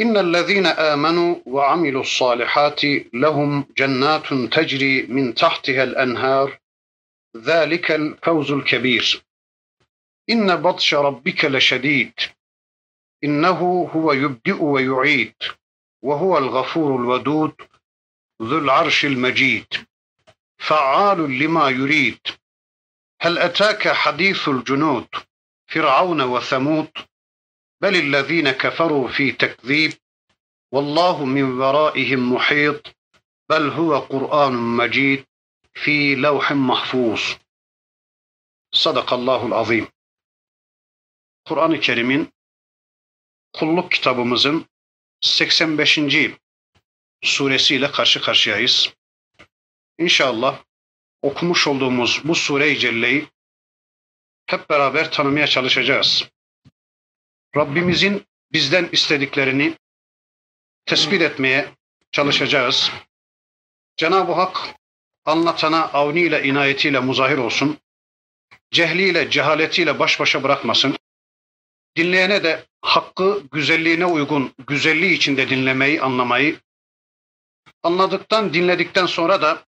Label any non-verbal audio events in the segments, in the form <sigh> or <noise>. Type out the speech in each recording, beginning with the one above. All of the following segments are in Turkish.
إن الذين آمنوا وعملوا الصالحات لهم جنات تجري من تحتها الأنهار. ذلك الفوز الكبير. إن بطش ربك لشديد. إنه هو يبدئ ويعيد. وهو الغفور الودود. ذو العرش المجيد. فعال لما يريد. هل أتاك حديث الجنود؟ فرعون وثمود. بل الذين كفروا في تكذيب والله من ورائهم محيط بل هو قرآن مجيد في لوح محفوظ Sadakallahul azim. Kur'an-ı Kerim'in kulluk kitabımızın 85. suresiyle karşı karşıyayız. İnşallah okumuş olduğumuz bu sure-i celleyi hep beraber tanımaya çalışacağız. Rabbimizin bizden istediklerini tespit etmeye çalışacağız. Cenab-ı Hak anlatana avniyle inayetiyle muzahir olsun. Cehliyle, cehaletiyle baş başa bırakmasın. Dinleyene de hakkı güzelliğine uygun, güzelliği içinde dinlemeyi, anlamayı, anladıktan, dinledikten sonra da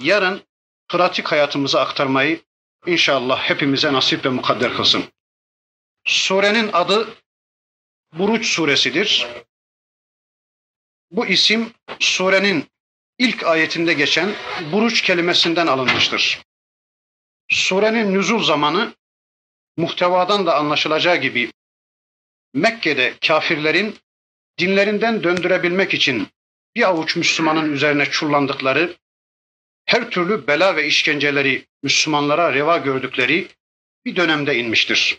yarın pratik hayatımıza aktarmayı inşallah hepimize nasip ve mukadder kılsın. Surenin adı Buruç suresidir. Bu isim surenin ilk ayetinde geçen buruç kelimesinden alınmıştır. Surenin nüzul zamanı muhtevadan da anlaşılacağı gibi Mekke'de kafirlerin dinlerinden döndürebilmek için bir avuç Müslümanın üzerine çullandıkları, her türlü bela ve işkenceleri Müslümanlara reva gördükleri bir dönemde inmiştir.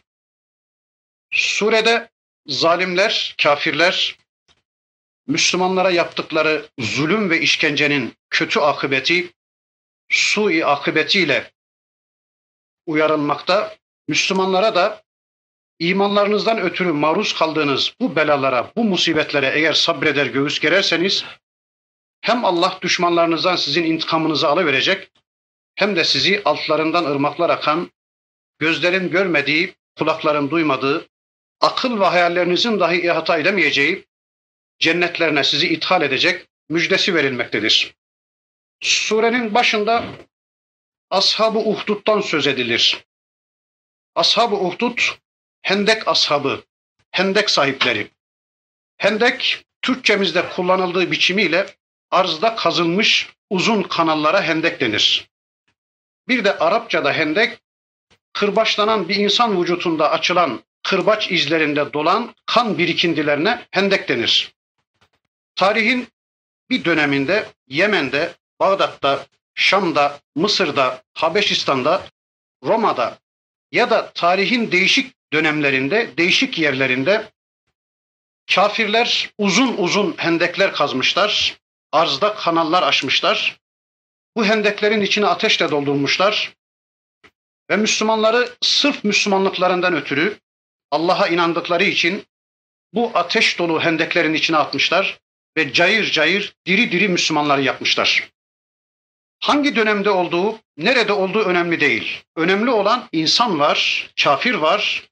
Surede zalimler, kafirler Müslümanlara yaptıkları zulüm ve işkencenin kötü akıbeti, sui akıbetiyle uyarılmakta. Müslümanlara da imanlarınızdan ötürü maruz kaldığınız bu belalara, bu musibetlere eğer sabreder göğüs gererseniz hem Allah düşmanlarınızdan sizin intikamınızı alıverecek hem de sizi altlarından ırmaklar akan, gözlerin görmediği, kulakların duymadığı, akıl ve hayallerinizin dahi ihata edemeyeceği cennetlerine sizi ithal edecek müjdesi verilmektedir. Surenin başında Ashab-ı Uhdud'dan söz edilir. Ashab-ı Uhdud, Hendek ashabı, Hendek sahipleri. Hendek, Türkçemizde kullanıldığı biçimiyle arzda kazılmış uzun kanallara hendek denir. Bir de Arapçada hendek, kırbaçlanan bir insan vücutunda açılan kırbaç izlerinde dolan kan birikintilerine hendek denir. Tarihin bir döneminde Yemen'de, Bağdat'ta, Şam'da, Mısır'da, Habeşistan'da, Roma'da ya da tarihin değişik dönemlerinde, değişik yerlerinde kafirler uzun uzun hendekler kazmışlar, arzda kanallar açmışlar. Bu hendeklerin içine ateşle doldurmuşlar ve Müslümanları sırf Müslümanlıklarından ötürü Allah'a inandıkları için bu ateş dolu hendeklerin içine atmışlar ve cayır cayır diri diri Müslümanları yapmışlar. Hangi dönemde olduğu, nerede olduğu önemli değil. Önemli olan insan var, kafir var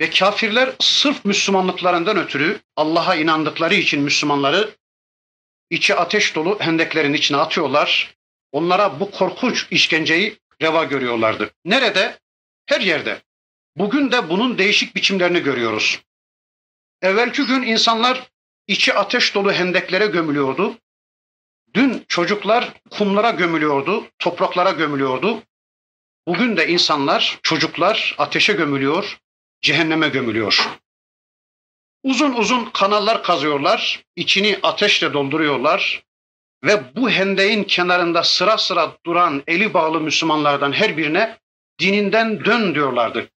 ve kafirler sırf Müslümanlıklarından ötürü Allah'a inandıkları için Müslümanları içi ateş dolu hendeklerin içine atıyorlar. Onlara bu korkunç işkenceyi reva görüyorlardı. Nerede? Her yerde. Bugün de bunun değişik biçimlerini görüyoruz. Evvelki gün insanlar içi ateş dolu hendeklere gömülüyordu. Dün çocuklar kumlara gömülüyordu, topraklara gömülüyordu. Bugün de insanlar, çocuklar ateşe gömülüyor, cehenneme gömülüyor. Uzun uzun kanallar kazıyorlar, içini ateşle dolduruyorlar ve bu hendeğin kenarında sıra sıra duran eli bağlı Müslümanlardan her birine dininden dön diyorlardı.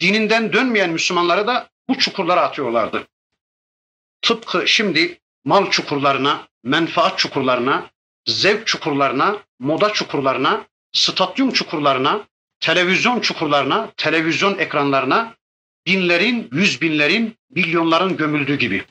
Dininden dönmeyen Müslümanları da bu çukurlara atıyorlardı. Tıpkı şimdi mal çukurlarına, menfaat çukurlarına, zevk çukurlarına, moda çukurlarına, stadyum çukurlarına, televizyon çukurlarına, televizyon ekranlarına binlerin, yüz binlerin, milyonların gömüldüğü gibi.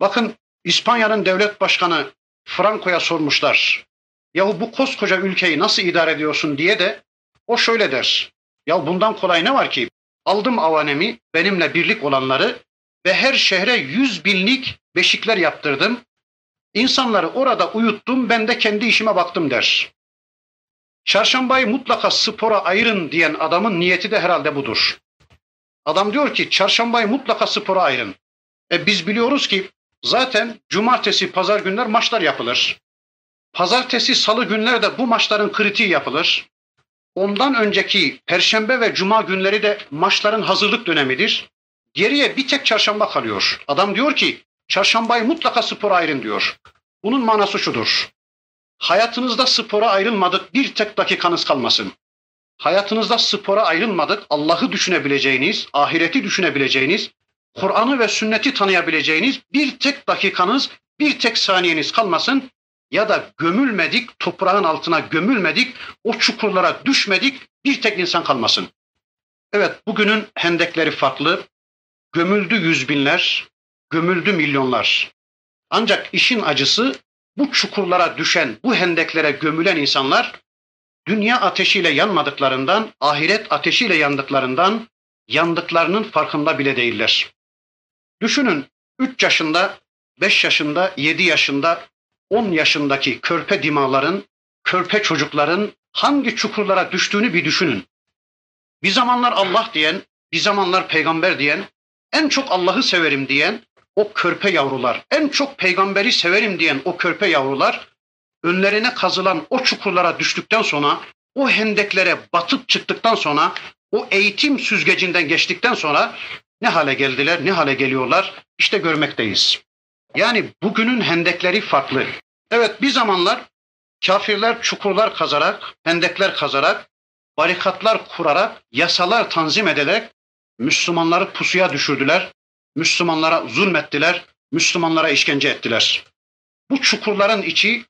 Bakın İspanya'nın devlet başkanı Franco'ya sormuşlar. Yahu bu koskoca ülkeyi nasıl idare ediyorsun diye de o şöyle der. Ya bundan kolay ne var ki? Aldım avanemi, benimle birlik olanları ve her şehre yüz binlik beşikler yaptırdım. İnsanları orada uyuttum, ben de kendi işime baktım der. Çarşambayı mutlaka spora ayırın diyen adamın niyeti de herhalde budur. Adam diyor ki çarşambayı mutlaka spora ayırın. E biz biliyoruz ki zaten cumartesi, pazar günler maçlar yapılır. Pazartesi, salı günlerde bu maçların kritiği yapılır. Ondan önceki perşembe ve cuma günleri de maçların hazırlık dönemidir. Geriye bir tek çarşamba kalıyor. Adam diyor ki çarşambayı mutlaka spora ayırın diyor. Bunun manası şudur. Hayatınızda spora ayrılmadık bir tek dakikanız kalmasın. Hayatınızda spora ayrılmadık Allah'ı düşünebileceğiniz, ahireti düşünebileceğiniz, Kur'an'ı ve sünneti tanıyabileceğiniz bir tek dakikanız, bir tek saniyeniz kalmasın ya da gömülmedik, toprağın altına gömülmedik, o çukurlara düşmedik, bir tek insan kalmasın. Evet, bugünün hendekleri farklı. Gömüldü yüz binler, gömüldü milyonlar. Ancak işin acısı bu çukurlara düşen, bu hendeklere gömülen insanlar dünya ateşiyle yanmadıklarından, ahiret ateşiyle yandıklarından, yandıklarının farkında bile değiller. Düşünün 3 yaşında, 5 yaşında, 7 yaşında, 10 yaşındaki körpe dimaların, körpe çocukların hangi çukurlara düştüğünü bir düşünün. Bir zamanlar Allah diyen, bir zamanlar peygamber diyen, en çok Allah'ı severim diyen o körpe yavrular, en çok peygamberi severim diyen o körpe yavrular önlerine kazılan o çukurlara düştükten sonra, o hendeklere batıp çıktıktan sonra, o eğitim süzgecinden geçtikten sonra ne hale geldiler, ne hale geliyorlar işte görmekteyiz. Yani bugünün hendekleri farklı. Evet bir zamanlar kafirler çukurlar kazarak, hendekler kazarak, barikatlar kurarak, yasalar tanzim ederek Müslümanları pusuya düşürdüler. Müslümanlara zulmettiler, Müslümanlara işkence ettiler. Bu çukurların içi,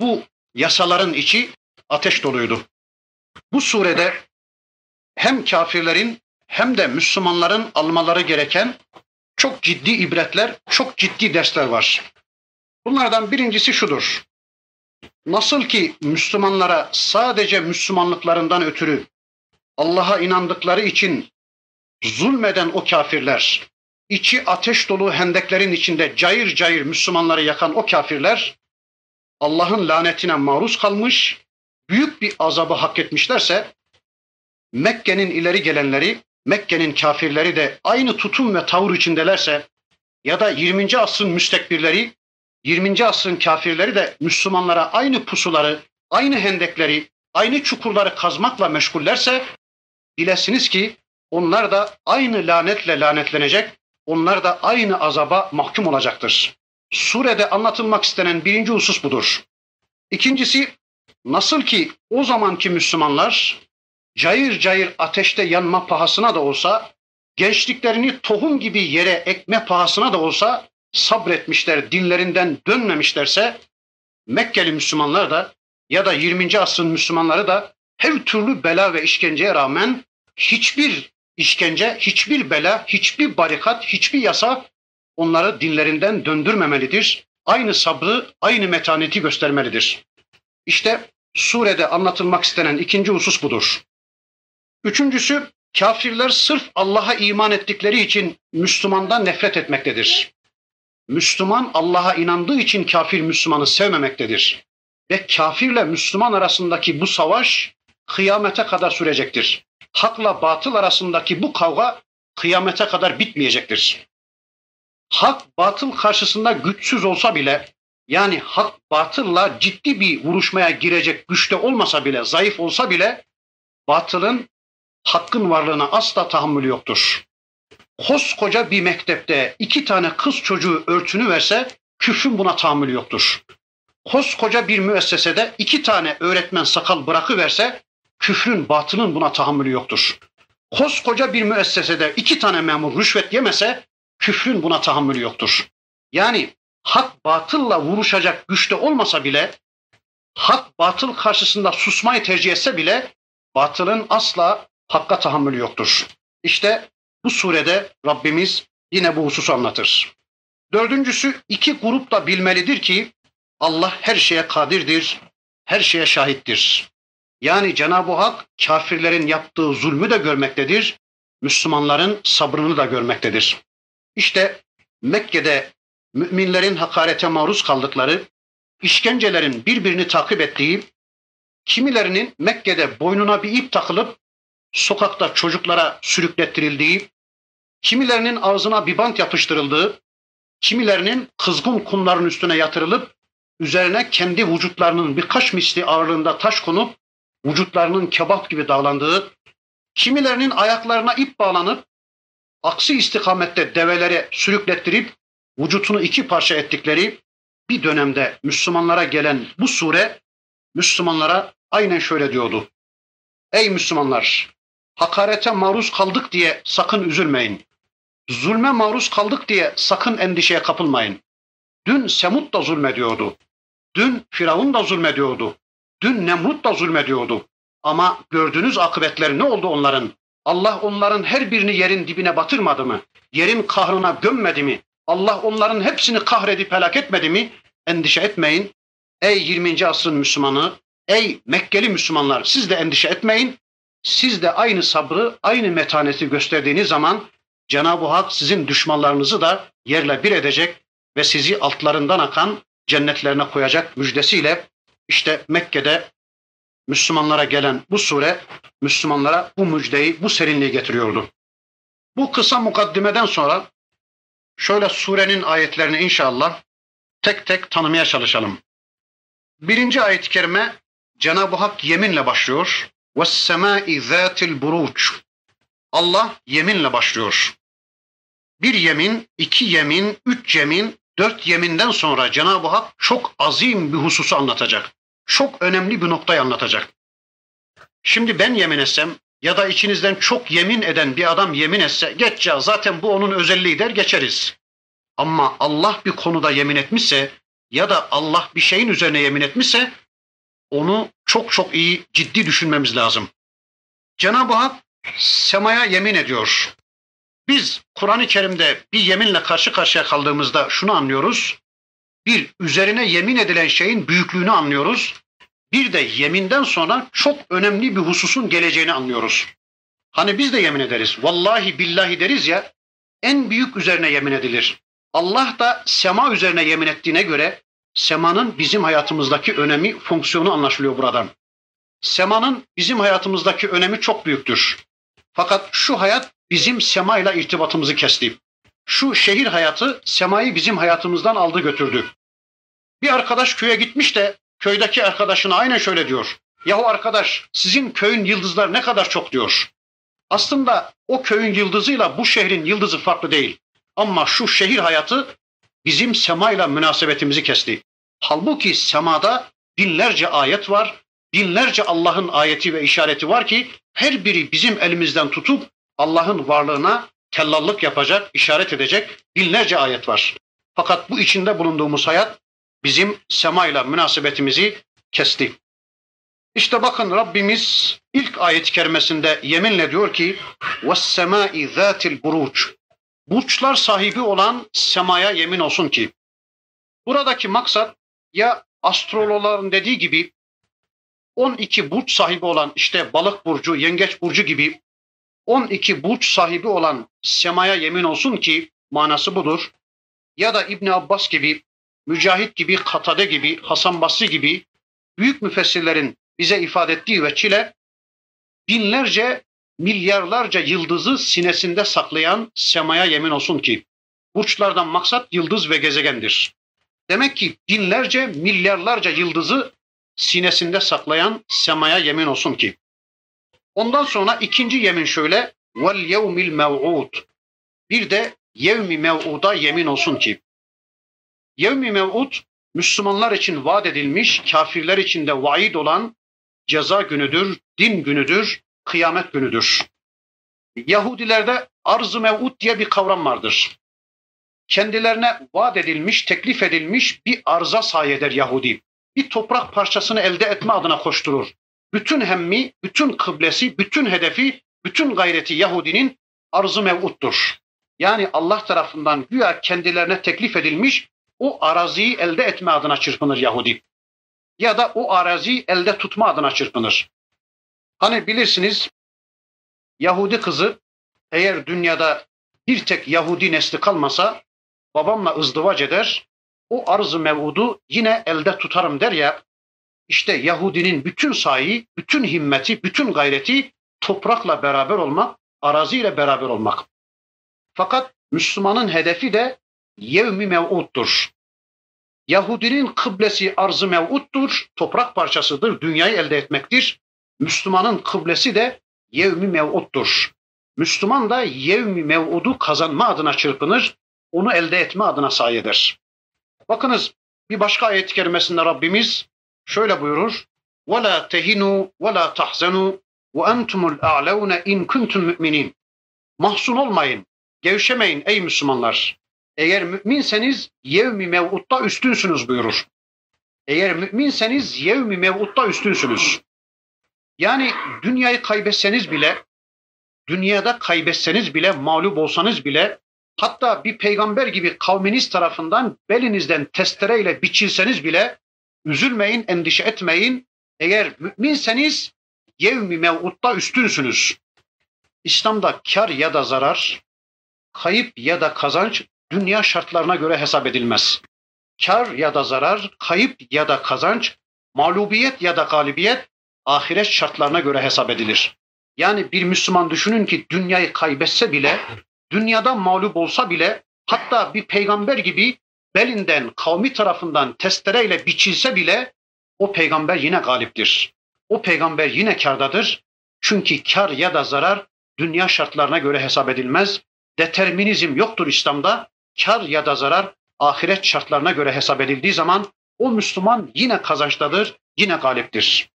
bu yasaların içi ateş doluydu. Bu surede hem kafirlerin hem de Müslümanların almaları gereken çok ciddi ibretler, çok ciddi dersler var. Bunlardan birincisi şudur. Nasıl ki Müslümanlara sadece Müslümanlıklarından ötürü Allah'a inandıkları için zulmeden o kafirler, içi ateş dolu hendeklerin içinde cayır cayır Müslümanları yakan o kafirler Allah'ın lanetine maruz kalmış, büyük bir azabı hak etmişlerse Mekke'nin ileri gelenleri, Mekke'nin kafirleri de aynı tutum ve tavır içindelerse ya da 20. asrın müstekbirleri, 20. asrın kafirleri de Müslümanlara aynı pusuları, aynı hendekleri, aynı çukurları kazmakla meşgullerse bilesiniz ki onlar da aynı lanetle lanetlenecek, onlar da aynı azaba mahkum olacaktır. Surede anlatılmak istenen birinci husus budur. İkincisi, nasıl ki o zamanki Müslümanlar cayır cayır ateşte yanma pahasına da olsa, gençliklerini tohum gibi yere ekme pahasına da olsa sabretmişler, dinlerinden dönmemişlerse, Mekkeli Müslümanlar da ya da 20. asrın Müslümanları da her türlü bela ve işkenceye rağmen hiçbir işkence, hiçbir bela, hiçbir barikat, hiçbir yasa onları dinlerinden döndürmemelidir. Aynı sabrı, aynı metaneti göstermelidir. İşte surede anlatılmak istenen ikinci husus budur. Üçüncüsü kafirler sırf Allah'a iman ettikleri için Müslümandan nefret etmektedir. Müslüman Allah'a inandığı için kafir Müslümanı sevmemektedir. Ve kafirle Müslüman arasındaki bu savaş kıyamete kadar sürecektir. Hakla batıl arasındaki bu kavga kıyamete kadar bitmeyecektir. Hak batıl karşısında güçsüz olsa bile yani hak batılla ciddi bir vuruşmaya girecek güçte olmasa bile, zayıf olsa bile batılın hakkın varlığına asla tahammülü yoktur. Koskoca bir mektepte iki tane kız çocuğu örtünü verse küfrün buna tahammülü yoktur. Koskoca bir müessesede iki tane öğretmen sakal bırakıverse küfrün, batılın buna tahammülü yoktur. Koskoca bir müessesede iki tane memur rüşvet yemese küfrün buna tahammülü yoktur. Yani hak batılla vuruşacak güçte olmasa bile hak batıl karşısında susmayı tercih etse bile batılın asla hakka tahammülü yoktur. İşte bu surede Rabbimiz yine bu hususu anlatır. Dördüncüsü iki grup da bilmelidir ki Allah her şeye kadirdir, her şeye şahittir. Yani Cenab-ı Hak kafirlerin yaptığı zulmü de görmektedir, Müslümanların sabrını da görmektedir. İşte Mekke'de müminlerin hakarete maruz kaldıkları, işkencelerin birbirini takip ettiği, kimilerinin Mekke'de boynuna bir ip takılıp sokakta çocuklara sürüklettirildiği, kimilerinin ağzına bir bant yapıştırıldığı, kimilerinin kızgın kumların üstüne yatırılıp üzerine kendi vücutlarının birkaç misli ağırlığında taş konup vücutlarının kebap gibi dağlandığı, kimilerinin ayaklarına ip bağlanıp aksi istikamette develere sürüklettirip vücutunu iki parça ettikleri bir dönemde Müslümanlara gelen bu sure Müslümanlara aynen şöyle diyordu. Ey Müslümanlar! Hakarete maruz kaldık diye sakın üzülmeyin. Zulme maruz kaldık diye sakın endişeye kapılmayın. Dün Semud da zulmediyordu. Dün Firavun da zulmediyordu. Dün Nemrut da zulmediyordu. Ama gördüğünüz akıbetler ne oldu onların? Allah onların her birini yerin dibine batırmadı mı? Yerin kahrına gömmedi mi? Allah onların hepsini kahredip helak etmedi mi? Endişe etmeyin. Ey 20. asrın Müslümanı, ey Mekkeli Müslümanlar siz de endişe etmeyin. Siz de aynı sabrı, aynı metaneti gösterdiğiniz zaman Cenab-ı Hak sizin düşmanlarınızı da yerle bir edecek ve sizi altlarından akan cennetlerine koyacak müjdesiyle işte Mekke'de Müslümanlara gelen bu sure Müslümanlara bu müjdeyi, bu serinliği getiriyordu. Bu kısa mukaddimeden sonra şöyle surenin ayetlerini inşallah tek tek tanımaya çalışalım. Birinci ayet-i kerime Cenab-ı Hak yeminle başlıyor. وَالسَّمَاءِ ذَاتِ الْبُرُوجِ Allah yeminle başlıyor. Bir yemin, iki yemin, üç yemin, dört yeminden sonra Cenab-ı Hak çok azim bir hususu anlatacak. Çok önemli bir noktayı anlatacak. Şimdi ben yemin etsem ya da içinizden çok yemin eden bir adam yemin etse geç ya zaten bu onun özelliği der geçeriz. Ama Allah bir konuda yemin etmişse ya da Allah bir şeyin üzerine yemin etmişse onu çok çok iyi ciddi düşünmemiz lazım. Cenab-ı Hak semaya yemin ediyor. Biz Kur'an-ı Kerim'de bir yeminle karşı karşıya kaldığımızda şunu anlıyoruz. Bir, üzerine yemin edilen şeyin büyüklüğünü anlıyoruz. Bir de yeminden sonra çok önemli bir hususun geleceğini anlıyoruz. Hani biz de yemin ederiz. Vallahi billahi deriz ya. En büyük üzerine yemin edilir. Allah da sema üzerine yemin ettiğine göre semanın bizim hayatımızdaki önemi, fonksiyonu anlaşılıyor buradan. Semanın bizim hayatımızdaki önemi çok büyüktür. Fakat şu hayat bizim semayla irtibatımızı kesti. Şu şehir hayatı semayı bizim hayatımızdan aldı götürdü. Bir arkadaş köye gitmiş de köydeki arkadaşına aynen şöyle diyor. Yahu arkadaş sizin köyün yıldızlar ne kadar çok diyor. Aslında o köyün yıldızıyla bu şehrin yıldızı farklı değil. Ama şu şehir hayatı bizim semayla münasebetimizi kesti. Halbuki semada binlerce ayet var, binlerce Allah'ın ayeti ve işareti var ki her biri bizim elimizden tutup Allah'ın varlığına tellallık yapacak, işaret edecek binlerce ayet var. Fakat bu içinde bulunduğumuz hayat bizim semayla münasebetimizi kesti. İşte bakın Rabbimiz ilk ayet-i kerimesinde yeminle diyor ki وَالسَّمَاءِ ذَاتِ الْبُرُوجِ Burçlar sahibi olan semaya yemin olsun ki. Buradaki maksat ya astrologların dediği gibi 12 burç sahibi olan işte balık burcu, yengeç burcu gibi 12 burç sahibi olan semaya yemin olsun ki manası budur. Ya da İbn Abbas gibi, Mücahit gibi, Katade gibi, Hasan Basri gibi büyük müfessirlerin bize ifade ettiği ve çile binlerce, milyarlarca yıldızı sinesinde saklayan semaya yemin olsun ki burçlardan maksat yıldız ve gezegendir. Demek ki binlerce, milyarlarca yıldızı sinesinde saklayan semaya yemin olsun ki. Ondan sonra ikinci yemin şöyle. Vel yevmil mev'ud. Bir de yevmi mev'uda yemin olsun ki. Yevmi mev'ud Müslümanlar için vaat edilmiş, kafirler için de vaid olan ceza günüdür, din günüdür, kıyamet günüdür. Yahudilerde arz-ı mev'ud diye bir kavram vardır. Kendilerine vaat edilmiş, teklif edilmiş bir arza sayeder Yahudi. Bir toprak parçasını elde etme adına koşturur. Bütün hemmi, bütün kıblesi, bütün hedefi, bütün gayreti Yahudinin arz-ı mev'uddur. Yani Allah tarafından güya kendilerine teklif edilmiş o araziyi elde etme adına çırpınır Yahudi. Ya da o araziyi elde tutma adına çırpınır. Hani bilirsiniz Yahudi kızı eğer dünyada bir tek Yahudi nesli kalmasa babamla ızdıvac eder, o arz-ı mevudu yine elde tutarım der ya, işte Yahudinin bütün sayi, bütün himmeti, bütün gayreti toprakla beraber olmak, araziyle beraber olmak. Fakat Müslümanın hedefi de yevmi mev'uddur. Yahudinin kıblesi arz-ı mev'uddur, toprak parçasıdır, dünyayı elde etmektir. Müslümanın kıblesi de yevmi mev'uddur. Müslüman da yevmi mev'udu kazanma adına çırpınır, onu elde etme adına sahi eder. Bakınız bir başka ayet-i kerimesinde Rabbimiz şöyle buyurur. وَلَا تَهِنُوا وَلَا تَحْزَنُوا وَاَنْتُمُ الْاَعْلَوْنَ اِنْ كُنْتُمْ مُؤْمِنِينَ Mahzun olmayın, gevşemeyin ey Müslümanlar. Eğer müminseniz yevmi mev'utta üstünsünüz buyurur. Eğer müminseniz yevmi mev'utta üstünsünüz. Yani dünyayı kaybetseniz bile, dünyada kaybetseniz bile, mağlup olsanız bile, hatta bir peygamber gibi kavminiz tarafından belinizden testereyle biçilseniz bile, üzülmeyin, endişe etmeyin. Eğer müminseniz yevmi mev'utta üstünsünüz. İslam'da kar ya da zarar, kayıp ya da kazanç dünya şartlarına göre hesap edilmez. Kar ya da zarar, kayıp ya da kazanç, mağlubiyet ya da galibiyet ahiret şartlarına göre hesap edilir. Yani bir Müslüman düşünün ki dünyayı kaybetse bile, dünyada mağlup olsa bile, hatta bir peygamber gibi belinden kavmi tarafından testereyle biçilse bile o peygamber yine galiptir. O peygamber yine kardadır. Çünkü kar ya da zarar dünya şartlarına göre hesap edilmez. Determinizm yoktur İslam'da. Kar ya da zarar ahiret şartlarına göre hesap edildiği zaman o Müslüman yine kazançtadır, yine galiptir.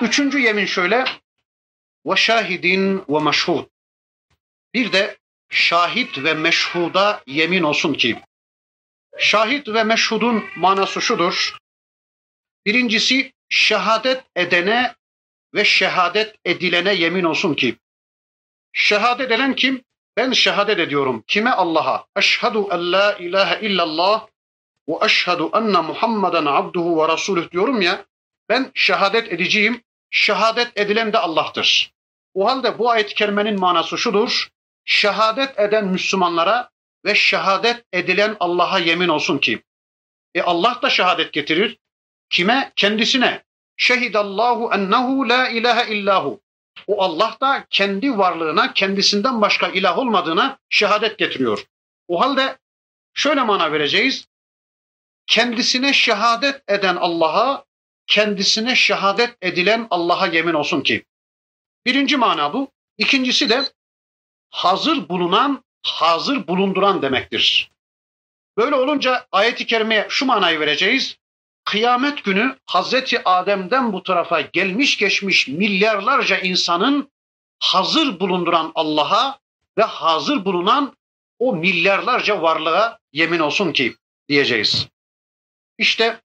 Üçüncü yemin şöyle. Ve şahidin ve meşhud. Bir de şahit ve meşhuda yemin olsun ki. Şahit ve meşhudun manası şudur. Birincisi şehadet edene ve şehadet edilene yemin olsun ki. Şehadet eden kim? Ben şehadet ediyorum. Kime? Allah'a. Eşhedü en la ilahe illallah ve eşhedü enne Muhammeden abduhu ve rasuluh diyorum ya. Ben şehadet edeceğim. Şehadet edilen de Allah'tır. O halde bu ayet-i kerimenin manası şudur. Şehadet eden Müslümanlara ve şehadet edilen Allah'a yemin olsun ki. E Allah da şehadet getirir. Kime? Kendisine. Şehidallahu ennehu la ilahe illahu. O Allah da kendi varlığına, kendisinden başka ilah olmadığına şehadet getiriyor. O halde şöyle mana vereceğiz. Kendisine şehadet eden Allah'a, kendisine şehadet edilen Allah'a yemin olsun ki. Birinci mana bu. İkincisi de hazır bulunan, hazır bulunduran demektir. Böyle olunca ayet-i kerimeye şu manayı vereceğiz kıyamet günü Hazreti Adem'den bu tarafa gelmiş geçmiş milyarlarca insanın hazır bulunduran Allah'a ve hazır bulunan o milyarlarca varlığa yemin olsun ki diyeceğiz. İşte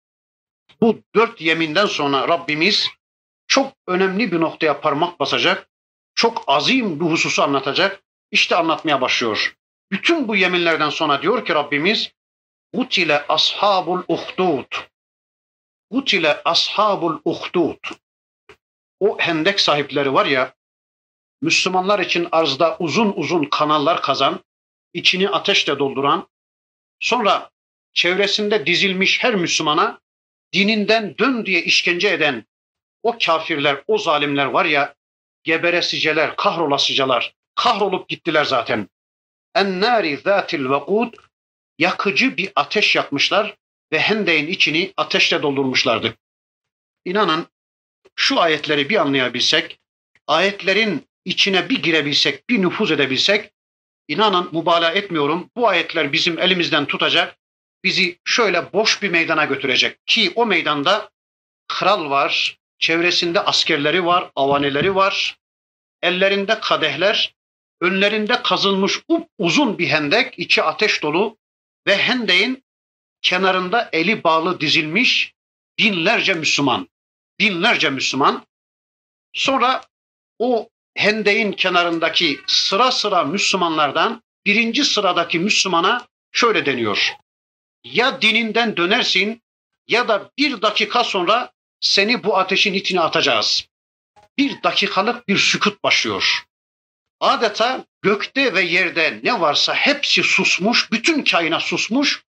bu dört yeminden sonra Rabbimiz çok önemli bir noktaya parmak basacak, çok azim bir hususu anlatacak. İşte anlatmaya başlıyor. Bütün bu yeminlerden sonra diyor ki Rabbimiz, Utile ashabul uhdud. Kutile ashabul uhdud. o hendek sahipleri var ya, Müslümanlar için arzda uzun uzun kanallar kazan, içini ateşle dolduran, sonra çevresinde dizilmiş her Müslümana dininden dön diye işkence eden o kafirler, o zalimler var ya, geberesiceler, kahrolasıcalar, kahrolup gittiler zaten. Ennâri zâtil vakûd, yakıcı bir ateş yakmışlar ve hendeyin içini ateşle doldurmuşlardı. İnanın şu ayetleri bir anlayabilsek, ayetlerin içine bir girebilsek, bir nüfuz edebilsek, inanın mübalağa etmiyorum, bu ayetler bizim elimizden tutacak, bizi şöyle boş bir meydana götürecek. Ki o meydanda kral var, çevresinde askerleri var, avaneleri var, ellerinde kadehler, önlerinde kazılmış uzun bir hendek, içi ateş dolu ve hendeğin kenarında eli bağlı dizilmiş binlerce Müslüman. Binlerce Müslüman. Sonra o hendeğin kenarındaki sıra sıra Müslümanlardan birinci sıradaki Müslümana şöyle deniyor. Ya dininden dönersin ya da bir dakika sonra seni bu ateşin içine atacağız. Bir dakikalık bir sükut başlıyor. Adeta gökte ve yerde ne varsa hepsi susmuş, bütün kainat susmuş.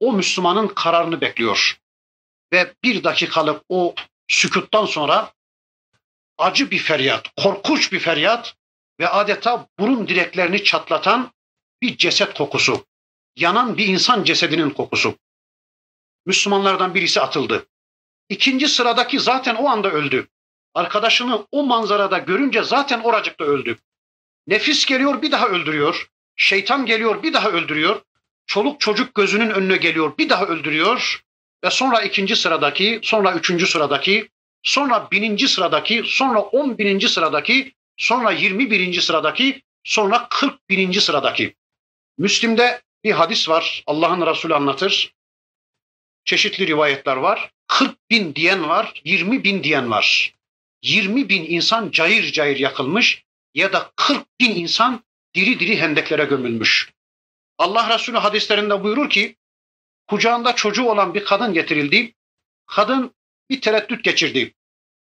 O Müslümanın kararını bekliyor. Ve bir dakikalık o sükuttan sonra acı bir feryat, korkunç bir feryat ve adeta burun direklerini çatlatan bir ceset kokusu. Yanan bir insan cesedinin kokusu. Müslümanlardan birisi atıldı. İkinci sıradaki zaten o anda öldü. Arkadaşını o manzarada görünce zaten oracıkta öldü. Nefis geliyor bir daha öldürüyor. Şeytan geliyor bir daha öldürüyor. Çoluk çocuk gözünün önüne geliyor bir daha öldürüyor. Ve sonra ikinci sıradaki, sonra üçüncü sıradaki, sonra bininci sıradaki, sonra on bininci sıradaki, sonra yirmi birinci sıradaki, sonra kırk bininci sıradaki. Müslim'de bir hadis var. Allah'ın Resulü anlatır. Çeşitli rivayetler var. 40 bin diyen var, 20 bin diyen var. 20 bin insan cayır cayır yakılmış ya da 40 bin insan diri diri hendeklere gömülmüş. Allah Resulü hadislerinde buyurur ki kucağında çocuğu olan bir kadın getirildi. Kadın bir tereddüt geçirdi.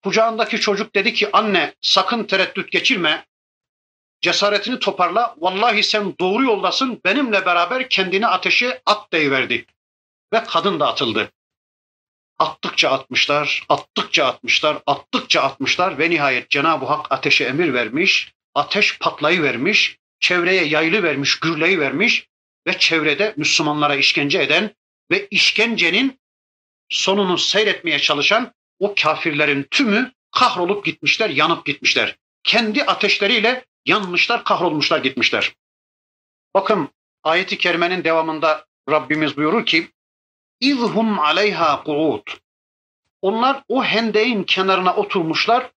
Kucağındaki çocuk dedi ki anne sakın tereddüt geçirme. Cesaretini toparla. Vallahi sen doğru yoldasın. Benimle beraber kendini ateşe at deyiverdi. Ve kadın da atıldı. Attıkça atmışlar, attıkça atmışlar, attıkça atmışlar ve nihayet Cenab-ı Hak ateşe emir vermiş. Ateş patlayı vermiş, çevreye yaylı vermiş, gürleyi vermiş ve çevrede Müslümanlara işkence eden ve işkencenin sonunu seyretmeye çalışan o kafirlerin tümü kahrolup gitmişler, yanıp gitmişler. Kendi ateşleriyle yanmışlar, kahrolmuşlar gitmişler. Bakın ayeti kerimenin devamında Rabbimiz buyurur ki İzhum aleyha kuud. Onlar o hendeğin kenarına oturmuşlar,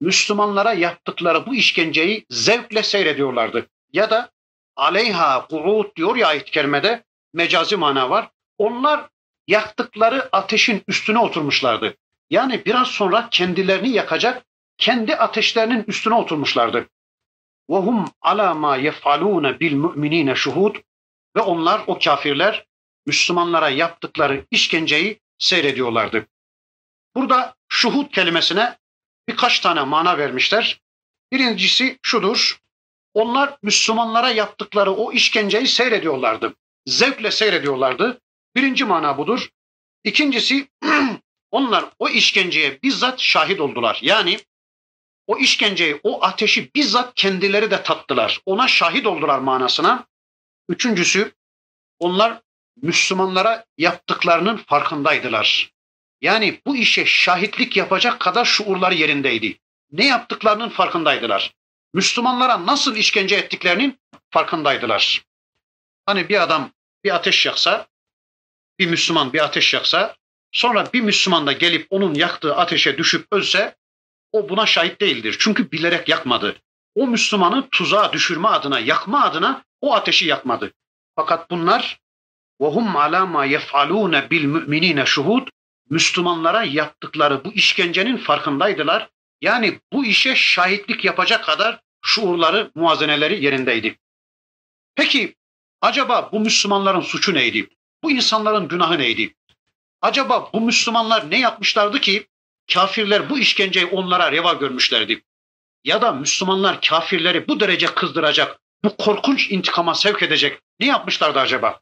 Müslümanlara yaptıkları bu işkenceyi zevkle seyrediyorlardı. Ya da aleyha kuud diyor ya ayet-i kerimede mecazi mana var. Onlar yaktıkları ateşin üstüne oturmuşlardı. Yani biraz sonra kendilerini yakacak kendi ateşlerinin üstüne oturmuşlardı. Ve hum ala ma yef'alun bil mu'minine şuhud ve onlar o kafirler Müslümanlara yaptıkları işkenceyi seyrediyorlardı. Burada şuhud kelimesine birkaç tane mana vermişler. Birincisi şudur. Onlar Müslümanlara yaptıkları o işkenceyi seyrediyorlardı. Zevkle seyrediyorlardı. Birinci mana budur. İkincisi <clears throat> onlar o işkenceye bizzat şahit oldular. Yani o işkenceyi, o ateşi bizzat kendileri de tattılar. Ona şahit oldular manasına. Üçüncüsü onlar Müslümanlara yaptıklarının farkındaydılar. Yani bu işe şahitlik yapacak kadar şuurları yerindeydi. Ne yaptıklarının farkındaydılar. Müslümanlara nasıl işkence ettiklerinin farkındaydılar. Hani bir adam bir ateş yaksa, bir Müslüman bir ateş yaksa, sonra bir Müslüman da gelip onun yaktığı ateşe düşüp ölse, o buna şahit değildir. Çünkü bilerek yakmadı. O Müslümanı tuzağa düşürme adına, yakma adına o ateşi yakmadı. Fakat bunlar وَهُمْ عَلَى مَا يَفْعَلُونَ بِالْمُؤْمِنِينَ şuhud Müslümanlara yaptıkları bu işkencenin farkındaydılar. Yani bu işe şahitlik yapacak kadar şuurları, muazeneleri yerindeydi. Peki acaba bu Müslümanların suçu neydi? Bu insanların günahı neydi? Acaba bu Müslümanlar ne yapmışlardı ki kafirler bu işkenceyi onlara reva görmüşlerdi. Ya da Müslümanlar kafirleri bu derece kızdıracak, bu korkunç intikama sevk edecek ne yapmışlardı acaba?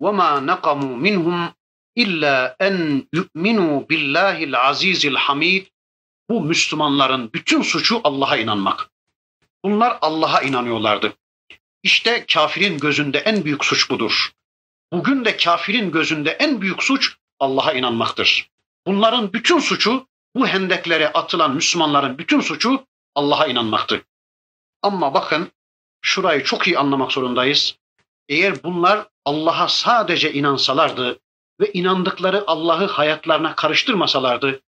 وَمَا نَقَمُوا مِنْهُمْ İlla en yu'minu billahil azizil hamid. Bu Müslümanların bütün suçu Allah'a inanmak. Bunlar Allah'a inanıyorlardı. İşte kafirin gözünde en büyük suç budur. Bugün de kafirin gözünde en büyük suç Allah'a inanmaktır. Bunların bütün suçu, bu hendeklere atılan Müslümanların bütün suçu Allah'a inanmaktır. Ama bakın şurayı çok iyi anlamak zorundayız. Eğer bunlar Allah'a sadece inansalardı, ve inandıkları Allah'ı hayatlarına karıştırmasalardı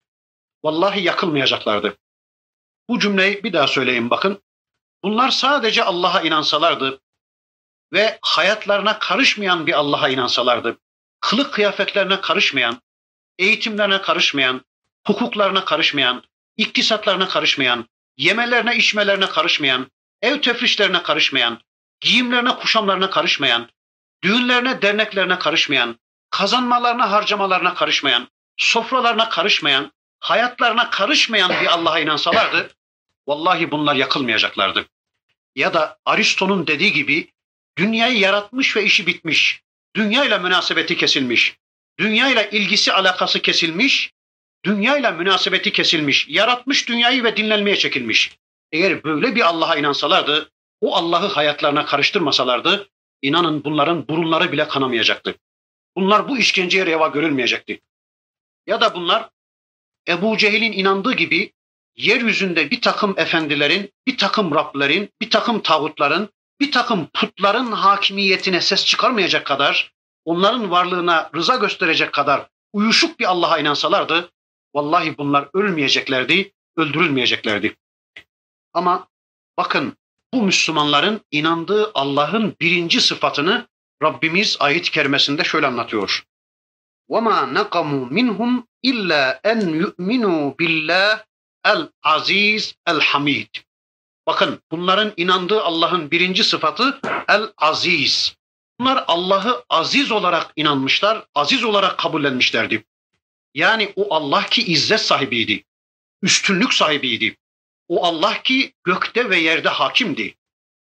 vallahi yakılmayacaklardı. Bu cümleyi bir daha söyleyeyim bakın. Bunlar sadece Allah'a inansalardı ve hayatlarına karışmayan bir Allah'a inansalardı, kılık kıyafetlerine karışmayan, eğitimlerine karışmayan, hukuklarına karışmayan, iktisatlarına karışmayan, yemelerine içmelerine karışmayan, ev tefrişlerine karışmayan, giyimlerine kuşamlarına karışmayan, düğünlerine derneklerine karışmayan, kazanmalarına, harcamalarına karışmayan, sofralarına karışmayan, hayatlarına karışmayan bir Allah'a inansalardı, vallahi bunlar yakılmayacaklardı. Ya da Aristo'nun dediği gibi dünyayı yaratmış ve işi bitmiş, dünyayla münasebeti kesilmiş, dünyayla ilgisi alakası kesilmiş, dünyayla münasebeti kesilmiş, yaratmış dünyayı ve dinlenmeye çekilmiş. Eğer böyle bir Allah'a inansalardı, o Allah'ı hayatlarına karıştırmasalardı, inanın bunların burunları bile kanamayacaktı. Bunlar bu işkenceye reva görülmeyecekti. Ya da bunlar Ebu Cehil'in inandığı gibi yeryüzünde bir takım efendilerin, bir takım Rablerin, bir takım tağutların, bir takım putların hakimiyetine ses çıkarmayacak kadar, onların varlığına rıza gösterecek kadar uyuşuk bir Allah'a inansalardı, vallahi bunlar ölmeyeceklerdi, öldürülmeyeceklerdi. Ama bakın bu Müslümanların inandığı Allah'ın birinci sıfatını Rabbimiz ayet-i kerimesinde şöyle anlatıyor. وَمَا نَقَمُوا مِنْهُمْ اِلَّا اَنْ يُؤْمِنُوا بِاللّٰهِ el-aziz el-hamid. Bakın bunların inandığı Allah'ın birinci sıfatı el-aziz. Bunlar Allah'ı aziz olarak inanmışlar, aziz olarak kabullenmişlerdi. Yani o Allah ki izzet sahibiydi, üstünlük sahibiydi. O Allah ki gökte ve yerde hakimdi.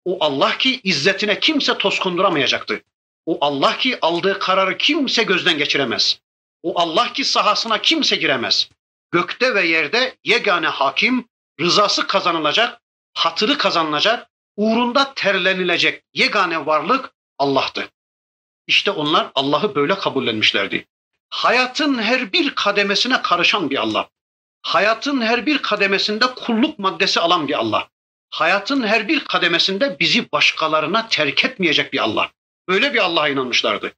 O Allah ki izzetine kimse toz konduramayacaktı. O Allah ki aldığı kararı kimse gözden geçiremez. O Allah ki sahasına kimse giremez. Gökte ve yerde yegane hakim, rızası kazanılacak, hatırı kazanılacak, uğrunda terlenilecek yegane varlık Allah'tı. İşte onlar Allah'ı böyle kabullenmişlerdi. Hayatın her bir kademesine karışan bir Allah. Hayatın her bir kademesinde kulluk maddesi alan bir Allah. Hayatın her bir kademesinde bizi başkalarına terk etmeyecek bir Allah. Böyle bir Allah'a inanmışlardı.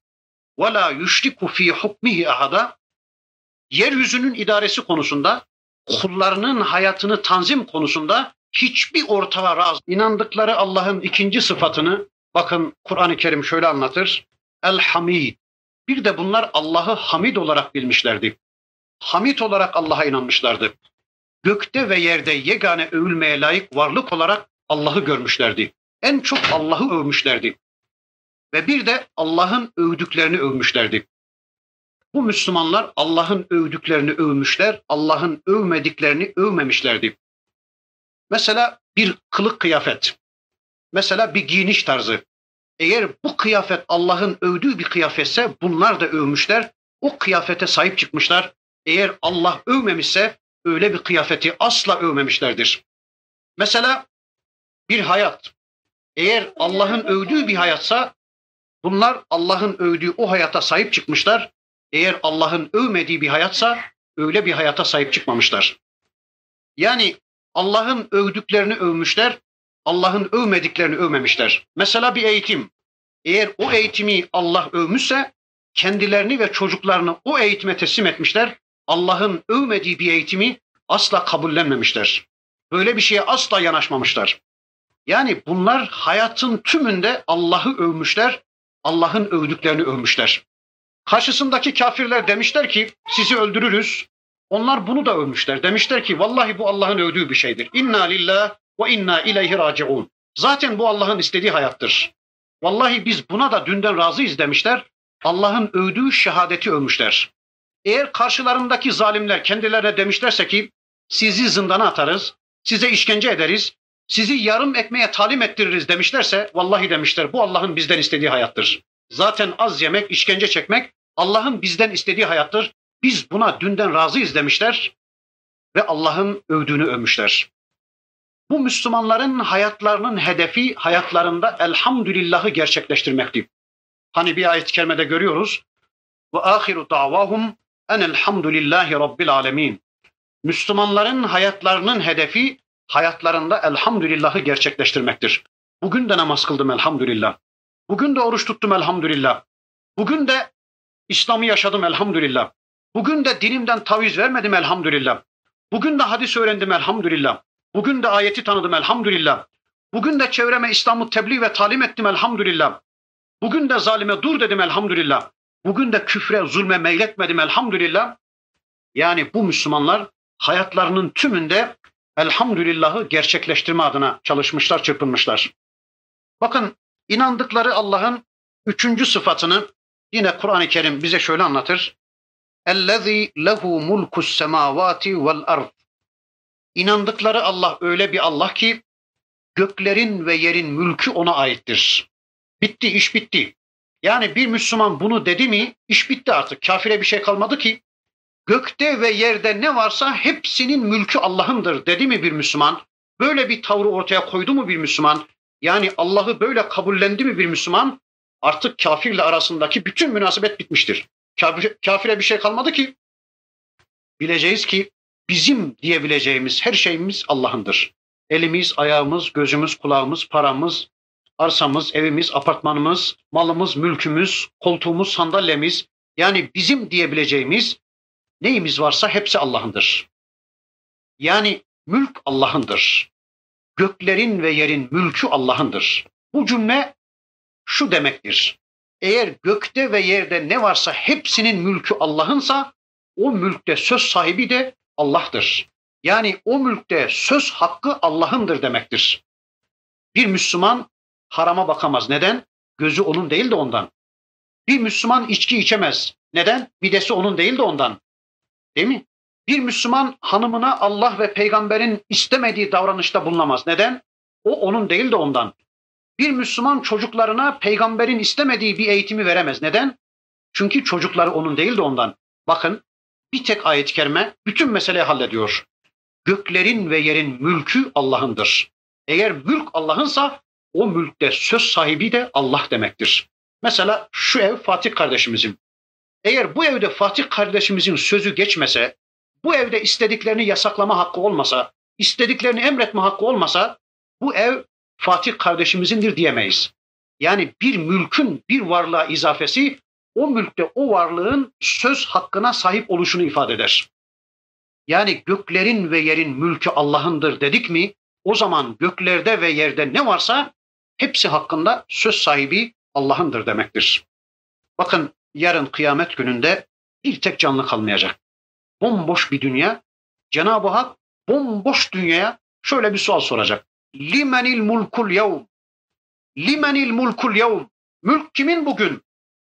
وَلَا يُشْرِكُ ف۪ي حُكْمِهِ ahada Yeryüzünün idaresi konusunda, kullarının hayatını tanzim konusunda hiçbir ortağa razı. İnandıkları Allah'ın ikinci sıfatını bakın Kur'an-ı Kerim şöyle anlatır. El-Hamid. Bir de bunlar Allah'ı Hamid olarak bilmişlerdi. Hamid olarak Allah'a inanmışlardı. Gökte ve yerde yegane övülmeye layık varlık olarak Allah'ı görmüşlerdi. En çok Allah'ı övmüşlerdi ve bir de Allah'ın övdüklerini övmüşlerdi. Bu Müslümanlar Allah'ın övdüklerini övmüşler, Allah'ın övmediklerini övmemişlerdi. Mesela bir kılık kıyafet, mesela bir giyiniş tarzı. Eğer bu kıyafet Allah'ın övdüğü bir kıyafetse bunlar da övmüşler, o kıyafete sahip çıkmışlar. Eğer Allah övmemişse öyle bir kıyafeti asla övmemişlerdir. Mesela bir hayat. Eğer Allah'ın övdüğü bir hayatsa Bunlar Allah'ın övdüğü o hayata sahip çıkmışlar. Eğer Allah'ın övmediği bir hayatsa öyle bir hayata sahip çıkmamışlar. Yani Allah'ın övdüklerini övmüşler, Allah'ın övmediklerini övmemişler. Mesela bir eğitim. Eğer o eğitimi Allah övmüşse kendilerini ve çocuklarını o eğitime teslim etmişler. Allah'ın övmediği bir eğitimi asla kabullenmemişler. Böyle bir şeye asla yanaşmamışlar. Yani bunlar hayatın tümünde Allah'ı övmüşler, Allah'ın övdüklerini övmüşler. Karşısındaki kafirler demişler ki sizi öldürürüz. Onlar bunu da övmüşler. Demişler ki vallahi bu Allah'ın övdüğü bir şeydir. İnna lillah ve inna ileyhi raciun. Zaten bu Allah'ın istediği hayattır. Vallahi biz buna da dünden razıyız demişler. Allah'ın övdüğü şehadeti övmüşler. Eğer karşılarındaki zalimler kendilerine demişlerse ki sizi zindana atarız, size işkence ederiz, sizi yarım ekmeğe talim ettiririz demişlerse vallahi demişler bu Allah'ın bizden istediği hayattır. Zaten az yemek, işkence çekmek Allah'ın bizden istediği hayattır. Biz buna dünden razıyız demişler ve Allah'ın övdüğünü övmüşler. Bu Müslümanların hayatlarının hedefi hayatlarında elhamdülillahı gerçekleştirmekti. Hani bir ayet-i kerimede görüyoruz. Ve ahiru davahum enelhamdülillahi rabbil alemin. Müslümanların hayatlarının hedefi hayatlarında elhamdülillahı gerçekleştirmektir. Bugün de namaz kıldım elhamdülillah. Bugün de oruç tuttum elhamdülillah. Bugün de İslam'ı yaşadım elhamdülillah. Bugün de dinimden taviz vermedim elhamdülillah. Bugün de hadis öğrendim elhamdülillah. Bugün de ayeti tanıdım elhamdülillah. Bugün de çevreme İslam'ı tebliğ ve talim ettim elhamdülillah. Bugün de zalime dur dedim elhamdülillah. Bugün de küfre, zulme meyletmedim elhamdülillah. Yani bu Müslümanlar hayatlarının tümünde elhamdülillahı gerçekleştirme adına çalışmışlar, çırpınmışlar. Bakın inandıkları Allah'ın üçüncü sıfatını yine Kur'an-ı Kerim bize şöyle anlatır. اَلَّذ۪ي لَهُ مُلْكُ السَّمَاوَاتِ وَالْاَرْضِ İnandıkları Allah öyle bir Allah ki göklerin ve yerin mülkü ona aittir. Bitti, iş bitti. Yani bir Müslüman bunu dedi mi iş bitti artık. Kafire bir şey kalmadı ki. Gökte ve yerde ne varsa hepsinin mülkü Allah'ındır dedi mi bir Müslüman? Böyle bir tavrı ortaya koydu mu bir Müslüman? Yani Allah'ı böyle kabullendi mi bir Müslüman? Artık kafirle arasındaki bütün münasebet bitmiştir. Kafir, kafire bir şey kalmadı ki. Bileceğiz ki bizim diyebileceğimiz her şeyimiz Allah'ındır. Elimiz, ayağımız, gözümüz, kulağımız, paramız, arsamız, evimiz, apartmanımız, malımız, mülkümüz, koltuğumuz, sandalyemiz yani bizim diyebileceğimiz neyimiz varsa hepsi Allah'ındır. Yani mülk Allah'ındır. Göklerin ve yerin mülkü Allah'ındır. Bu cümle şu demektir. Eğer gökte ve yerde ne varsa hepsinin mülkü Allah'ınsa o mülkte söz sahibi de Allah'tır. Yani o mülkte söz hakkı Allah'ındır demektir. Bir Müslüman harama bakamaz. Neden? Gözü onun değil de ondan. Bir Müslüman içki içemez. Neden? Midesi onun değil de ondan. Değil mi? Bir Müslüman hanımına Allah ve peygamberin istemediği davranışta bulunamaz. Neden? O onun değil de ondan. Bir Müslüman çocuklarına peygamberin istemediği bir eğitimi veremez. Neden? Çünkü çocukları onun değil de ondan. Bakın bir tek ayet-i kerime bütün meseleyi hallediyor. Göklerin ve yerin mülkü Allah'ındır. Eğer mülk Allah'ınsa o mülkte söz sahibi de Allah demektir. Mesela şu ev Fatih kardeşimizin. Eğer bu evde Fatih kardeşimizin sözü geçmese, bu evde istediklerini yasaklama hakkı olmasa, istediklerini emretme hakkı olmasa bu ev Fatih kardeşimizindir diyemeyiz. Yani bir mülkün bir varlığa izafesi o mülkte o varlığın söz hakkına sahip oluşunu ifade eder. Yani göklerin ve yerin mülkü Allah'ındır dedik mi o zaman göklerde ve yerde ne varsa hepsi hakkında söz sahibi Allah'ındır demektir. Bakın yarın kıyamet gününde bir tek canlı kalmayacak. Bomboş bir dünya. Cenab-ı Hak bomboş dünyaya şöyle bir sual soracak. Limenil mulkul yevm. Limenil mulkul yevm. Mülk kimin bugün?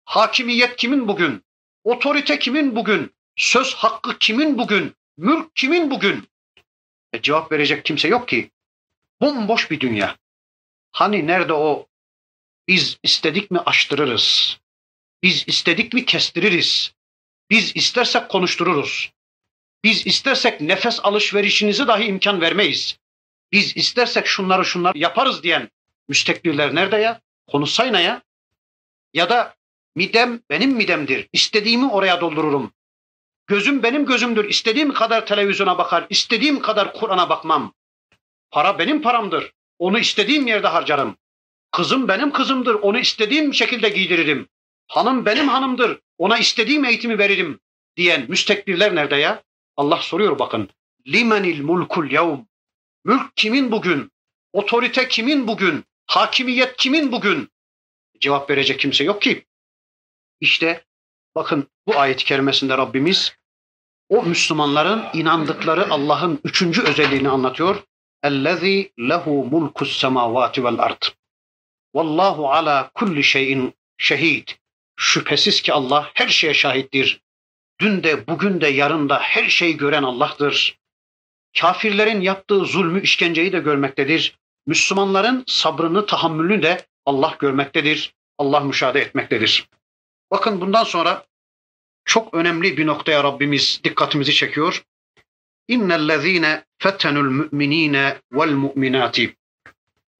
Hakimiyet kimin bugün? Otorite kimin bugün? Söz hakkı kimin bugün? Mülk kimin bugün? E, cevap verecek kimse yok ki. Bomboş bir dünya. Hani nerede o biz istedik mi açtırırız. Biz istedik mi kestiririz. Biz istersek konuştururuz. Biz istersek nefes alışverişinizi dahi imkan vermeyiz. Biz istersek şunları şunları yaparız diyen müstekbirler nerede ya? Konuşsayna ya. Ya da midem benim midemdir. İstediğimi oraya doldururum. Gözüm benim gözümdür. İstediğim kadar televizyona bakar. istediğim kadar Kur'an'a bakmam. Para benim paramdır. Onu istediğim yerde harcarım. Kızım benim kızımdır. Onu istediğim şekilde giydiririm. Hanım benim hanımdır. Ona istediğim eğitimi veririm diyen müstekbirler nerede ya? Allah soruyor bakın. Limenil mulkul yevm. Mülk kimin bugün? Otorite kimin bugün? Hakimiyet kimin bugün? Cevap verecek kimse yok ki. İşte bakın bu ayet-i kerimesinde Rabbimiz o Müslümanların inandıkları Allah'ın üçüncü özelliğini anlatıyor. اَلَّذ۪ي لَهُ مُلْكُ السَّمَاوَاتِ وَالْاَرْضِ Vallahu ala kulli şeyin şehid. Şüphesiz ki Allah her şeye şahittir. dün de bugün de yarın da her şeyi gören Allah'tır. Kafirlerin yaptığı zulmü, işkenceyi de görmektedir. Müslümanların sabrını, tahammülünü de Allah görmektedir. Allah müşahede etmektedir. Bakın bundan sonra çok önemli bir noktaya Rabbimiz dikkatimizi çekiyor. İnnellezîne fettenul müminîne vel mu'minâti.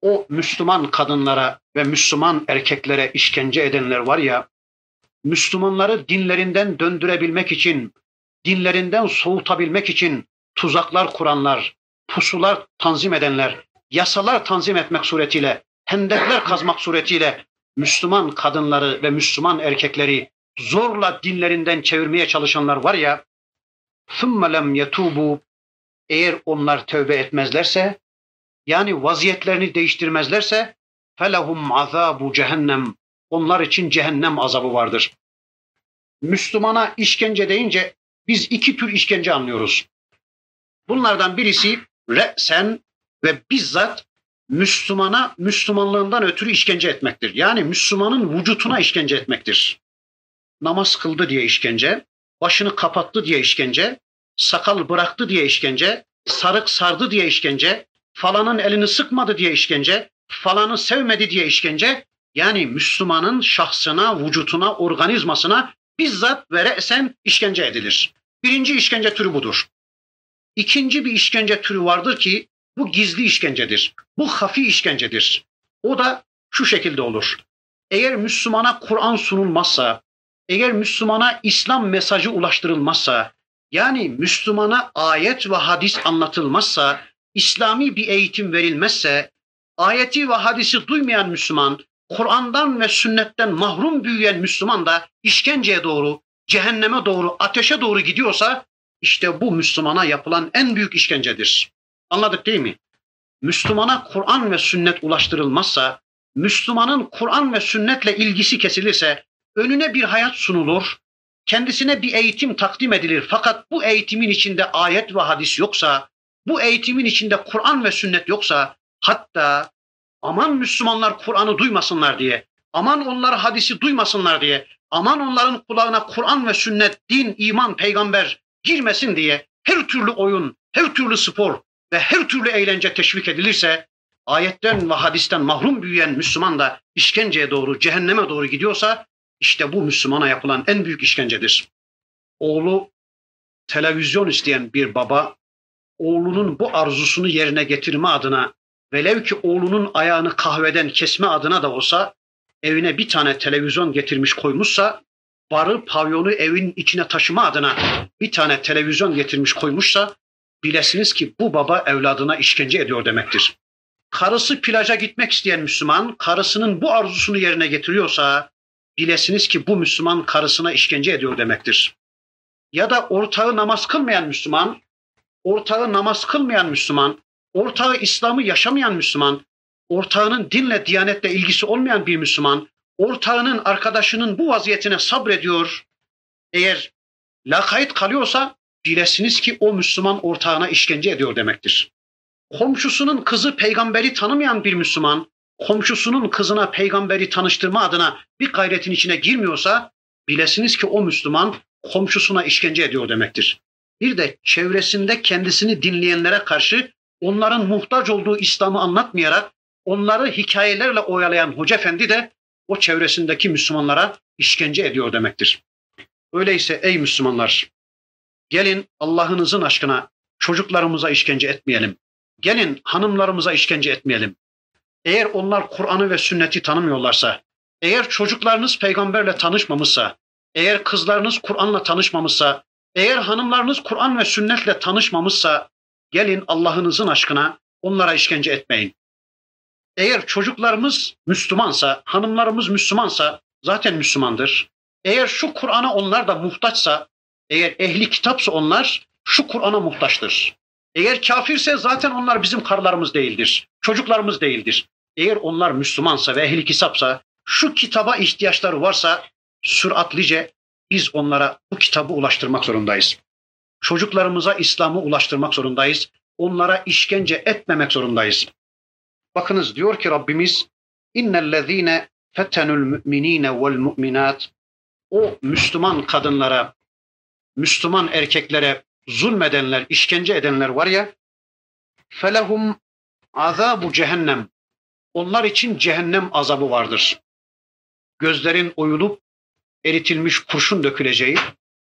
O Müslüman kadınlara ve Müslüman erkeklere işkence edenler var ya, Müslümanları dinlerinden döndürebilmek için, dinlerinden soğutabilmek için tuzaklar kuranlar, pusular tanzim edenler, yasalar tanzim etmek suretiyle, hendekler kazmak suretiyle Müslüman kadınları ve Müslüman erkekleri zorla dinlerinden çevirmeye çalışanlar var ya, ثُمَّ لَمْ يَتُوبُوا Eğer onlar tövbe etmezlerse, yani vaziyetlerini değiştirmezlerse, فَلَهُمْ عَذَابُ cehennem Onlar için cehennem azabı vardır. Müslümana işkence deyince biz iki tür işkence anlıyoruz. Bunlardan birisi re'sen ve bizzat Müslümana Müslümanlığından ötürü işkence etmektir. Yani Müslümanın vücutuna işkence etmektir. Namaz kıldı diye işkence, başını kapattı diye işkence, sakal bıraktı diye işkence, sarık sardı diye işkence, falanın elini sıkmadı diye işkence, falanı sevmedi diye işkence. Yani Müslümanın şahsına, vücutuna, organizmasına bizzat ve re'sen işkence edilir. Birinci işkence türü budur. İkinci bir işkence türü vardır ki bu gizli işkencedir. Bu hafi işkencedir. O da şu şekilde olur. Eğer Müslümana Kur'an sunulmazsa, eğer Müslümana İslam mesajı ulaştırılmazsa, yani Müslümana ayet ve hadis anlatılmazsa, İslami bir eğitim verilmezse, ayeti ve hadisi duymayan Müslüman, Kur'an'dan ve sünnetten mahrum büyüyen Müslüman da işkenceye doğru, cehenneme doğru, ateşe doğru gidiyorsa işte bu Müslümana yapılan en büyük işkencedir. Anladık değil mi? Müslümana Kur'an ve sünnet ulaştırılmazsa, Müslümanın Kur'an ve sünnetle ilgisi kesilirse, önüne bir hayat sunulur, kendisine bir eğitim takdim edilir. Fakat bu eğitimin içinde ayet ve hadis yoksa, bu eğitimin içinde Kur'an ve sünnet yoksa, hatta aman Müslümanlar Kur'an'ı duymasınlar diye, aman onlar hadisi duymasınlar diye, aman onların kulağına Kur'an ve sünnet, din, iman, peygamber girmesin diye her türlü oyun, her türlü spor, ve her türlü eğlence teşvik edilirse ayetten ve hadisten mahrum büyüyen Müslüman da işkenceye doğru, cehenneme doğru gidiyorsa işte bu Müslümana yapılan en büyük işkencedir. Oğlu televizyon isteyen bir baba oğlunun bu arzusunu yerine getirme adına velev ki oğlunun ayağını kahveden kesme adına da olsa evine bir tane televizyon getirmiş koymuşsa barı pavyonu evin içine taşıma adına bir tane televizyon getirmiş koymuşsa bilesiniz ki bu baba evladına işkence ediyor demektir. Karısı plaja gitmek isteyen Müslüman, karısının bu arzusunu yerine getiriyorsa, bilesiniz ki bu Müslüman karısına işkence ediyor demektir. Ya da ortağı namaz kılmayan Müslüman, ortağı namaz kılmayan Müslüman, ortağı İslam'ı yaşamayan Müslüman, ortağının dinle, diyanetle ilgisi olmayan bir Müslüman, ortağının, arkadaşının bu vaziyetine sabrediyor. Eğer lakayt kalıyorsa bilesiniz ki o Müslüman ortağına işkence ediyor demektir. Komşusunun kızı peygamberi tanımayan bir Müslüman, komşusunun kızına peygamberi tanıştırma adına bir gayretin içine girmiyorsa bilesiniz ki o Müslüman komşusuna işkence ediyor demektir. Bir de çevresinde kendisini dinleyenlere karşı onların muhtaç olduğu İslam'ı anlatmayarak onları hikayelerle oyalayan hoca efendi de o çevresindeki Müslümanlara işkence ediyor demektir. Öyleyse ey Müslümanlar Gelin Allah'ınızın aşkına çocuklarımıza işkence etmeyelim. Gelin hanımlarımıza işkence etmeyelim. Eğer onlar Kur'an'ı ve sünneti tanımıyorlarsa, eğer çocuklarınız peygamberle tanışmamışsa, eğer kızlarınız Kur'an'la tanışmamışsa, eğer hanımlarınız Kur'an ve sünnetle tanışmamışsa, gelin Allah'ınızın aşkına onlara işkence etmeyin. Eğer çocuklarımız Müslümansa, hanımlarımız Müslümansa zaten Müslümandır. Eğer şu Kur'an'a onlar da muhtaçsa eğer ehli kitapsa onlar şu Kur'an'a muhtaçtır. Eğer kafirse zaten onlar bizim karılarımız değildir. Çocuklarımız değildir. Eğer onlar Müslümansa ve ehli kitapsa şu kitaba ihtiyaçları varsa süratlice biz onlara bu kitabı ulaştırmak zorundayız. Çocuklarımıza İslam'ı ulaştırmak zorundayız. Onlara işkence etmemek zorundayız. Bakınız diyor ki Rabbimiz innellezine fetenul müminine vel mu'minat o Müslüman kadınlara Müslüman erkeklere zulmedenler, işkence edenler var ya, felehum azabu cehennem. Onlar için cehennem azabı vardır. Gözlerin oyulup eritilmiş kurşun döküleceği,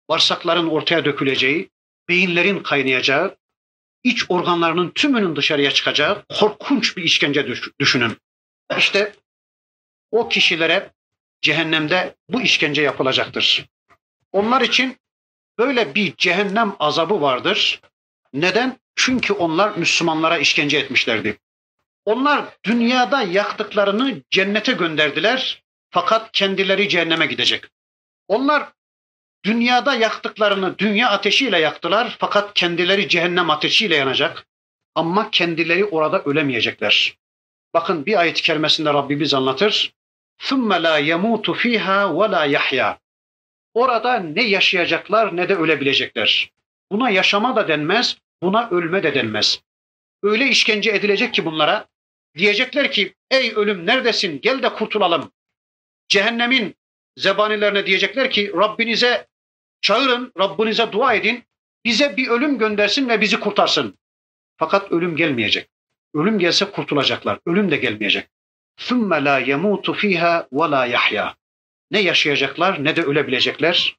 bağırsakların ortaya döküleceği, beyinlerin kaynayacağı, iç organlarının tümünün dışarıya çıkacağı korkunç bir işkence düşünün. İşte o kişilere cehennemde bu işkence yapılacaktır. Onlar için böyle bir cehennem azabı vardır. Neden? Çünkü onlar Müslümanlara işkence etmişlerdi. Onlar dünyada yaktıklarını cennete gönderdiler fakat kendileri cehenneme gidecek. Onlar dünyada yaktıklarını dünya ateşiyle yaktılar fakat kendileri cehennem ateşiyle yanacak. Ama kendileri orada ölemeyecekler. Bakın bir ayet-i kerimesinde Rabbimiz anlatır. ثُمَّ لَا يَمُوتُ ف۪يهَا وَلَا يَحْيَا Orada ne yaşayacaklar ne de ölebilecekler. Buna yaşama da denmez, buna ölme de denmez. Öyle işkence edilecek ki bunlara, diyecekler ki ey ölüm neredesin gel de kurtulalım. Cehennemin zebanilerine diyecekler ki Rabbinize çağırın, Rabbinize dua edin, bize bir ölüm göndersin ve bizi kurtarsın. Fakat ölüm gelmeyecek. Ölüm gelse kurtulacaklar. Ölüm de gelmeyecek. ثُمَّ لَا يَمُوتُ ف۪يهَا وَلَا يَحْيَا Ne yaşayacaklar ne de ölebilecekler.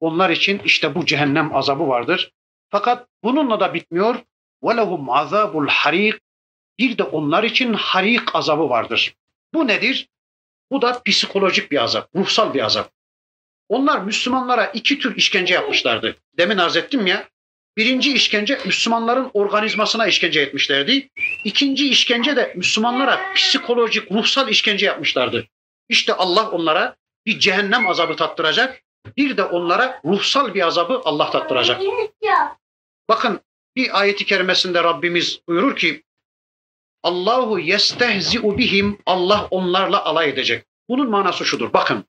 Onlar için işte bu cehennem azabı vardır. Fakat bununla da bitmiyor. وَلَهُمْ عَذَابُ الْحَر۪يقِ Bir de onlar için harik azabı vardır. Bu nedir? Bu da psikolojik bir azap, ruhsal bir azap. Onlar Müslümanlara iki tür işkence yapmışlardı. Demin arz ettim ya. Birinci işkence Müslümanların organizmasına işkence etmişlerdi. İkinci işkence de Müslümanlara psikolojik, ruhsal işkence yapmışlardı. İşte Allah onlara bir cehennem azabı tattıracak, bir de onlara ruhsal bir azabı Allah tattıracak. Bakın bir ayeti kerimesinde Rabbimiz buyurur ki Allahu yestehzi'u bihim Allah onlarla alay edecek. Bunun manası şudur. Bakın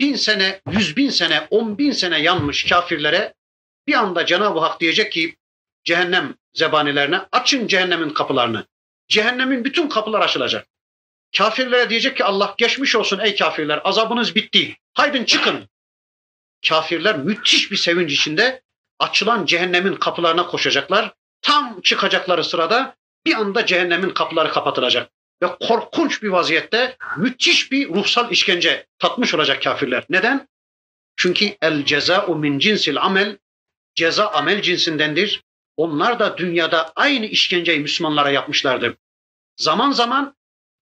bin sene, yüz bin sene, on bin sene yanmış kafirlere bir anda Cenab-ı Hak diyecek ki cehennem zebanilerine açın cehennemin kapılarını. Cehennemin bütün kapılar açılacak. Kafirlere diyecek ki Allah geçmiş olsun ey kafirler azabınız bitti. Haydın çıkın. Kafirler müthiş bir sevinç içinde açılan cehennemin kapılarına koşacaklar. Tam çıkacakları sırada bir anda cehennemin kapıları kapatılacak. Ve korkunç bir vaziyette müthiş bir ruhsal işkence tatmış olacak kafirler. Neden? Çünkü el ceza'u min cinsil amel ceza amel cinsindendir. Onlar da dünyada aynı işkenceyi Müslümanlara yapmışlardı. Zaman zaman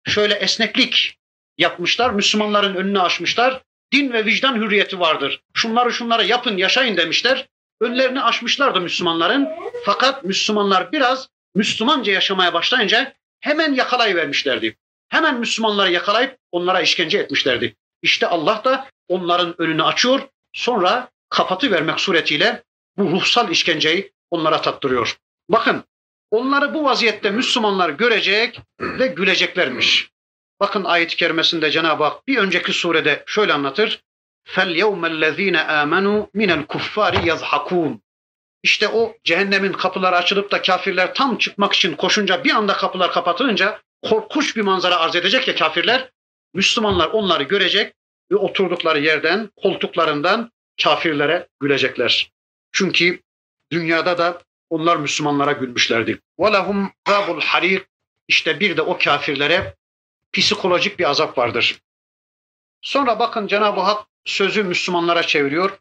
şöyle esneklik yapmışlar, Müslümanların önünü açmışlar. Din ve vicdan hürriyeti vardır. Şunları şunları yapın, yaşayın demişler. Önlerini açmışlardı Müslümanların. Fakat Müslümanlar biraz Müslümanca yaşamaya başlayınca hemen yakalayıvermişlerdi. Hemen Müslümanları yakalayıp onlara işkence etmişlerdi. İşte Allah da onların önünü açıyor. Sonra kapatı vermek suretiyle bu ruhsal işkenceyi onlara tattırıyor. Bakın onları bu vaziyette Müslümanlar görecek ve güleceklermiş. Bakın ayet-i kerimesinde Cenab-ı Hak bir önceki surede şöyle anlatır. فَالْيَوْمَ الَّذ۪ينَ آمَنُوا مِنَ الْكُفَّارِ يَضْحَكُونَ İşte o cehennemin kapıları açılıp da kafirler tam çıkmak için koşunca bir anda kapılar kapatılınca korkunç bir manzara arz edecek ya kafirler. Müslümanlar onları görecek ve oturdukları yerden, koltuklarından kafirlere gülecekler. Çünkü dünyada da onlar Müslümanlara gülmüşlerdi. وَلَهُمْ ذَابُ الْحَرِيقِ İşte bir de o kafirlere psikolojik bir azap vardır. Sonra bakın Cenab-ı Hak sözü Müslümanlara çeviriyor.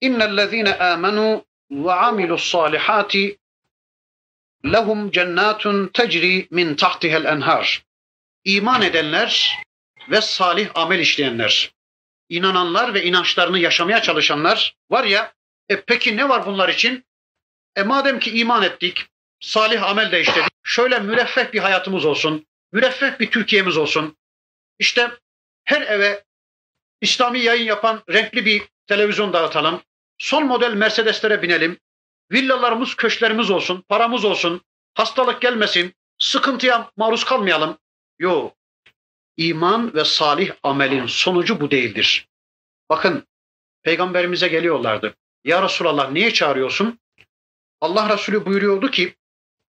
İnnellezîne âmenû ve amilus salihati lehum cennetun tecri min tahtihel enhar. İman edenler ve salih amel işleyenler, inananlar ve inançlarını yaşamaya çalışanlar var ya e peki ne var bunlar için? E madem ki iman ettik, salih amel de işledik, şöyle müreffeh bir hayatımız olsun, müreffeh bir Türkiye'miz olsun. İşte her eve İslami yayın yapan renkli bir televizyon dağıtalım. Son model Mercedes'lere binelim. Villalarımız, köşklerimiz olsun, paramız olsun, hastalık gelmesin, sıkıntıya maruz kalmayalım. Yok. İman ve salih amelin sonucu bu değildir. Bakın, peygamberimize geliyorlardı. Ya Resulallah niye çağırıyorsun? Allah Resulü buyuruyordu ki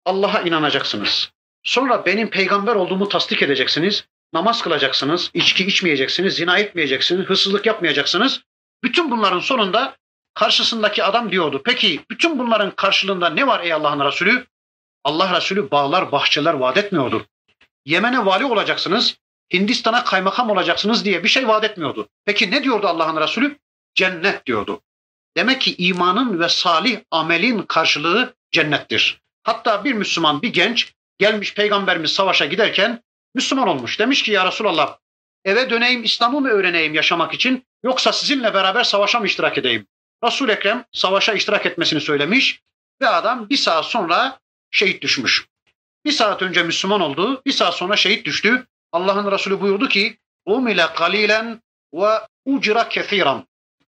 Allah'a inanacaksınız. Sonra benim peygamber olduğumu tasdik edeceksiniz. Namaz kılacaksınız, içki içmeyeceksiniz, zina etmeyeceksiniz, hırsızlık yapmayacaksınız. Bütün bunların sonunda Karşısındaki adam diyordu. Peki bütün bunların karşılığında ne var ey Allah'ın Resulü? Allah Resulü bağlar, bahçeler vaat etmiyordu. Yemen'e vali olacaksınız, Hindistan'a kaymakam olacaksınız diye bir şey vaat etmiyordu. Peki ne diyordu Allah'ın Resulü? Cennet diyordu. Demek ki imanın ve salih amelin karşılığı cennettir. Hatta bir Müslüman, bir genç gelmiş peygamberimiz savaşa giderken Müslüman olmuş. Demiş ki ya Resulallah eve döneyim İslam'ı mı öğreneyim yaşamak için yoksa sizinle beraber savaşa mı iştirak edeyim? resul Ekrem savaşa iştirak etmesini söylemiş ve adam bir saat sonra şehit düşmüş. Bir saat önce Müslüman oldu, bir saat sonra şehit düştü. Allah'ın Resulü buyurdu ki umile kalilen ve ucra kethiran.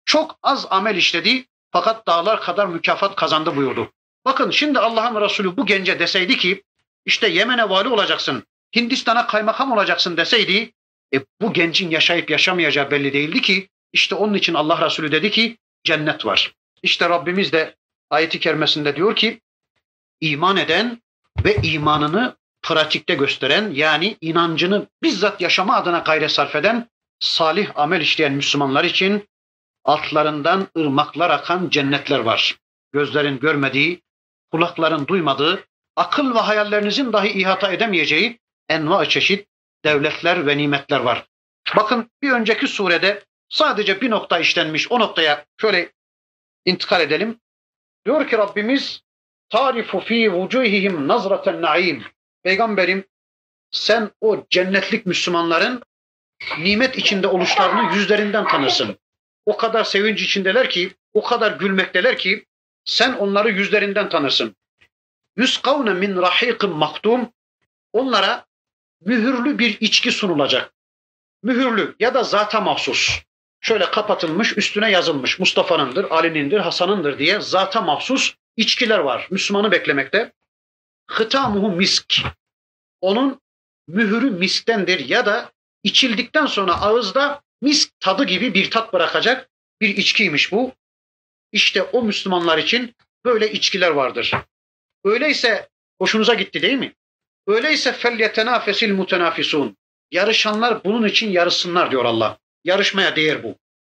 Çok az amel işledi fakat dağlar kadar mükafat kazandı buyurdu. Bakın şimdi Allah'ın Resulü bu gence deseydi ki işte Yemen'e vali olacaksın, Hindistan'a kaymakam olacaksın deseydi e, bu gencin yaşayıp yaşamayacağı belli değildi ki işte onun için Allah Resulü dedi ki cennet var. İşte Rabbimiz de ayeti kerimesinde diyor ki iman eden ve imanını pratikte gösteren yani inancını bizzat yaşama adına gayret sarf eden salih amel işleyen Müslümanlar için altlarından ırmaklar akan cennetler var. Gözlerin görmediği, kulakların duymadığı, akıl ve hayallerinizin dahi ihata edemeyeceği enva çeşit devletler ve nimetler var. Bakın bir önceki surede sadece bir nokta işlenmiş. O noktaya şöyle intikal edelim. Diyor ki Rabbimiz tarifu fi vucuhihim nazraten naim. Peygamberim sen o cennetlik Müslümanların nimet içinde oluşlarını yüzlerinden tanırsın. O kadar sevinç içindeler ki, o kadar gülmekteler ki sen onları yüzlerinden tanırsın. Yüskavne min rahiqin maktum. Onlara mühürlü bir içki sunulacak. Mühürlü ya da zata mahsus. Şöyle kapatılmış, üstüne yazılmış Mustafa'nındır, Ali'nindir, Hasan'ındır diye zata mahsus içkiler var. Müslümanı beklemekte. Hıtamuhu misk. Onun mühürü misktendir ya da içildikten sonra ağızda misk tadı gibi bir tat bırakacak bir içkiymiş bu. İşte o Müslümanlar için böyle içkiler vardır. Öyleyse hoşunuza gitti değil mi? Öyleyse felyetenafesil mutenafisun. Yarışanlar bunun için yarışsınlar diyor Allah. Yarışmaya değer bu.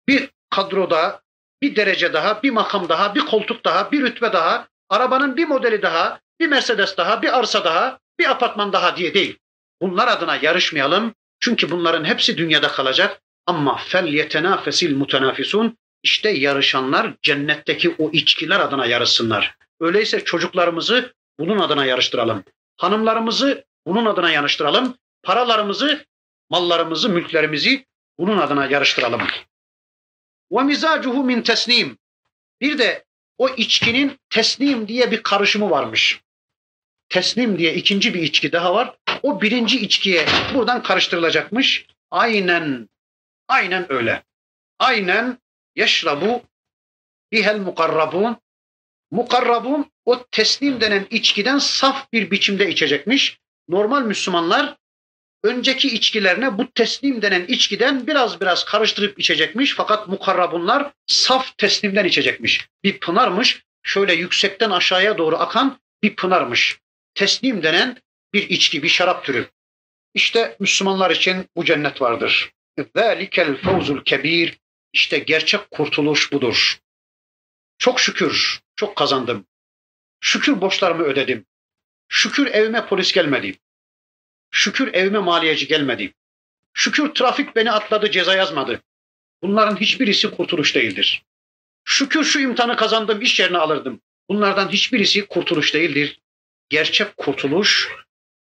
Bir kadroda, bir derece daha, bir makam daha, bir koltuk daha, bir rütbe daha, arabanın bir modeli daha, bir Mercedes daha, bir arsa daha, bir apartman daha diye değil. Bunlar adına yarışmayalım. Çünkü bunların hepsi dünyada kalacak. Ama fel yetenafesil mutenafisun işte yarışanlar cennetteki o içkiler adına yarışsınlar. Öyleyse çocuklarımızı bunun adına yarıştıralım. Hanımlarımızı bunun adına yarıştıralım. Paralarımızı, mallarımızı, mülklerimizi bunun adına yarıştıralım. Ve mizacuhu min tesnim. Bir de o içkinin teslim diye bir karışımı varmış. Teslim diye ikinci bir içki daha var. O birinci içkiye buradan karıştırılacakmış. Aynen, aynen öyle. Aynen yeşrabu bihel mukarrabun. Mukarrabun o teslim denen içkiden saf bir biçimde içecekmiş. Normal Müslümanlar önceki içkilerine bu teslim denen içkiden biraz biraz karıştırıp içecekmiş. Fakat mukarrabunlar saf teslimden içecekmiş. Bir pınarmış, şöyle yüksekten aşağıya doğru akan bir pınarmış. Teslim denen bir içki, bir şarap türü. İşte Müslümanlar için bu cennet vardır. ذَٰلِكَ الْفَوْزُ kebir. İşte gerçek kurtuluş budur. Çok şükür, çok kazandım. Şükür borçlarımı ödedim. Şükür evime polis gelmedi. Şükür evime maliyeci gelmedi. Şükür trafik beni atladı, ceza yazmadı. Bunların hiçbirisi kurtuluş değildir. Şükür şu imtihanı kazandım, iş yerine alırdım. Bunlardan hiçbirisi kurtuluş değildir. Gerçek kurtuluş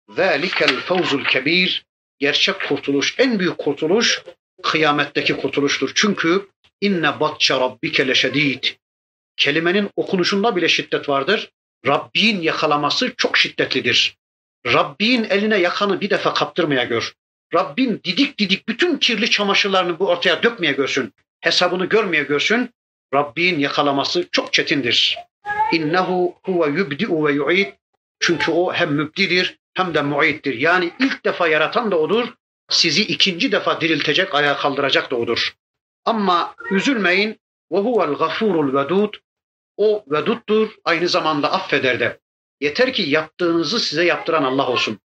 zelikel fevzul kebir gerçek kurtuluş, en büyük kurtuluş kıyametteki kurtuluştur. Çünkü inne batça rabbike leşedid. Kelimenin okunuşunda bile şiddet vardır. Rabbin yakalaması çok şiddetlidir. Rabbin eline yakanı bir defa kaptırmaya gör. Rabbin didik didik bütün kirli çamaşırlarını bu ortaya dökmeye görsün. Hesabını görmeye görsün. Rabbin yakalaması çok çetindir. İnnehu huve yubdi'u ve yu'id. Çünkü o hem mübdidir hem de muayittir. Yani ilk defa yaratan da odur. Sizi ikinci defa diriltecek, ayağa kaldıracak da odur. Ama üzülmeyin. Ve huvel gafurul vedud. O veduttur, aynı zamanda affeder de. Yeter ki yaptığınızı size yaptıran Allah olsun.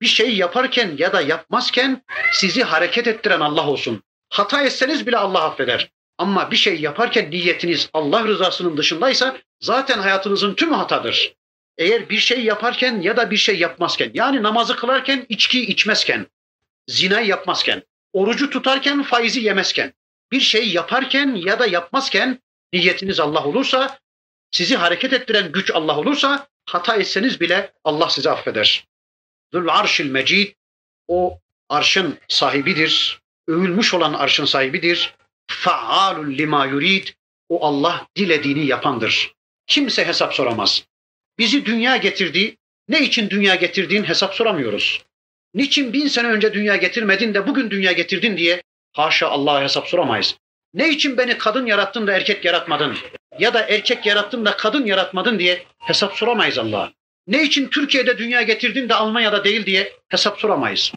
Bir şeyi yaparken ya da yapmazken sizi hareket ettiren Allah olsun. Hata etseniz bile Allah affeder. Ama bir şey yaparken niyetiniz Allah rızasının dışındaysa zaten hayatınızın tümü hatadır. Eğer bir şey yaparken ya da bir şey yapmazken yani namazı kılarken içki içmezken, zina yapmazken, orucu tutarken faizi yemezken, bir şey yaparken ya da yapmazken niyetiniz Allah olursa, sizi hareket ettiren güç Allah olursa hata etseniz bile Allah sizi affeder. Zul arşil mecid o arşın sahibidir. Övülmüş olan arşın sahibidir. Faalul lima yurid. O Allah dilediğini yapandır. Kimse hesap soramaz. Bizi dünya getirdi. Ne için dünya getirdiğin hesap soramıyoruz. Niçin bin sene önce dünya getirmedin de bugün dünya getirdin diye haşa Allah'a hesap soramayız. Ne için beni kadın yarattın da erkek yaratmadın? Ya da erkek yarattın da kadın yaratmadın diye hesap soramayız Allah'a. Ne için Türkiye'de dünya getirdin de Almanya'da değil diye hesap soramayız.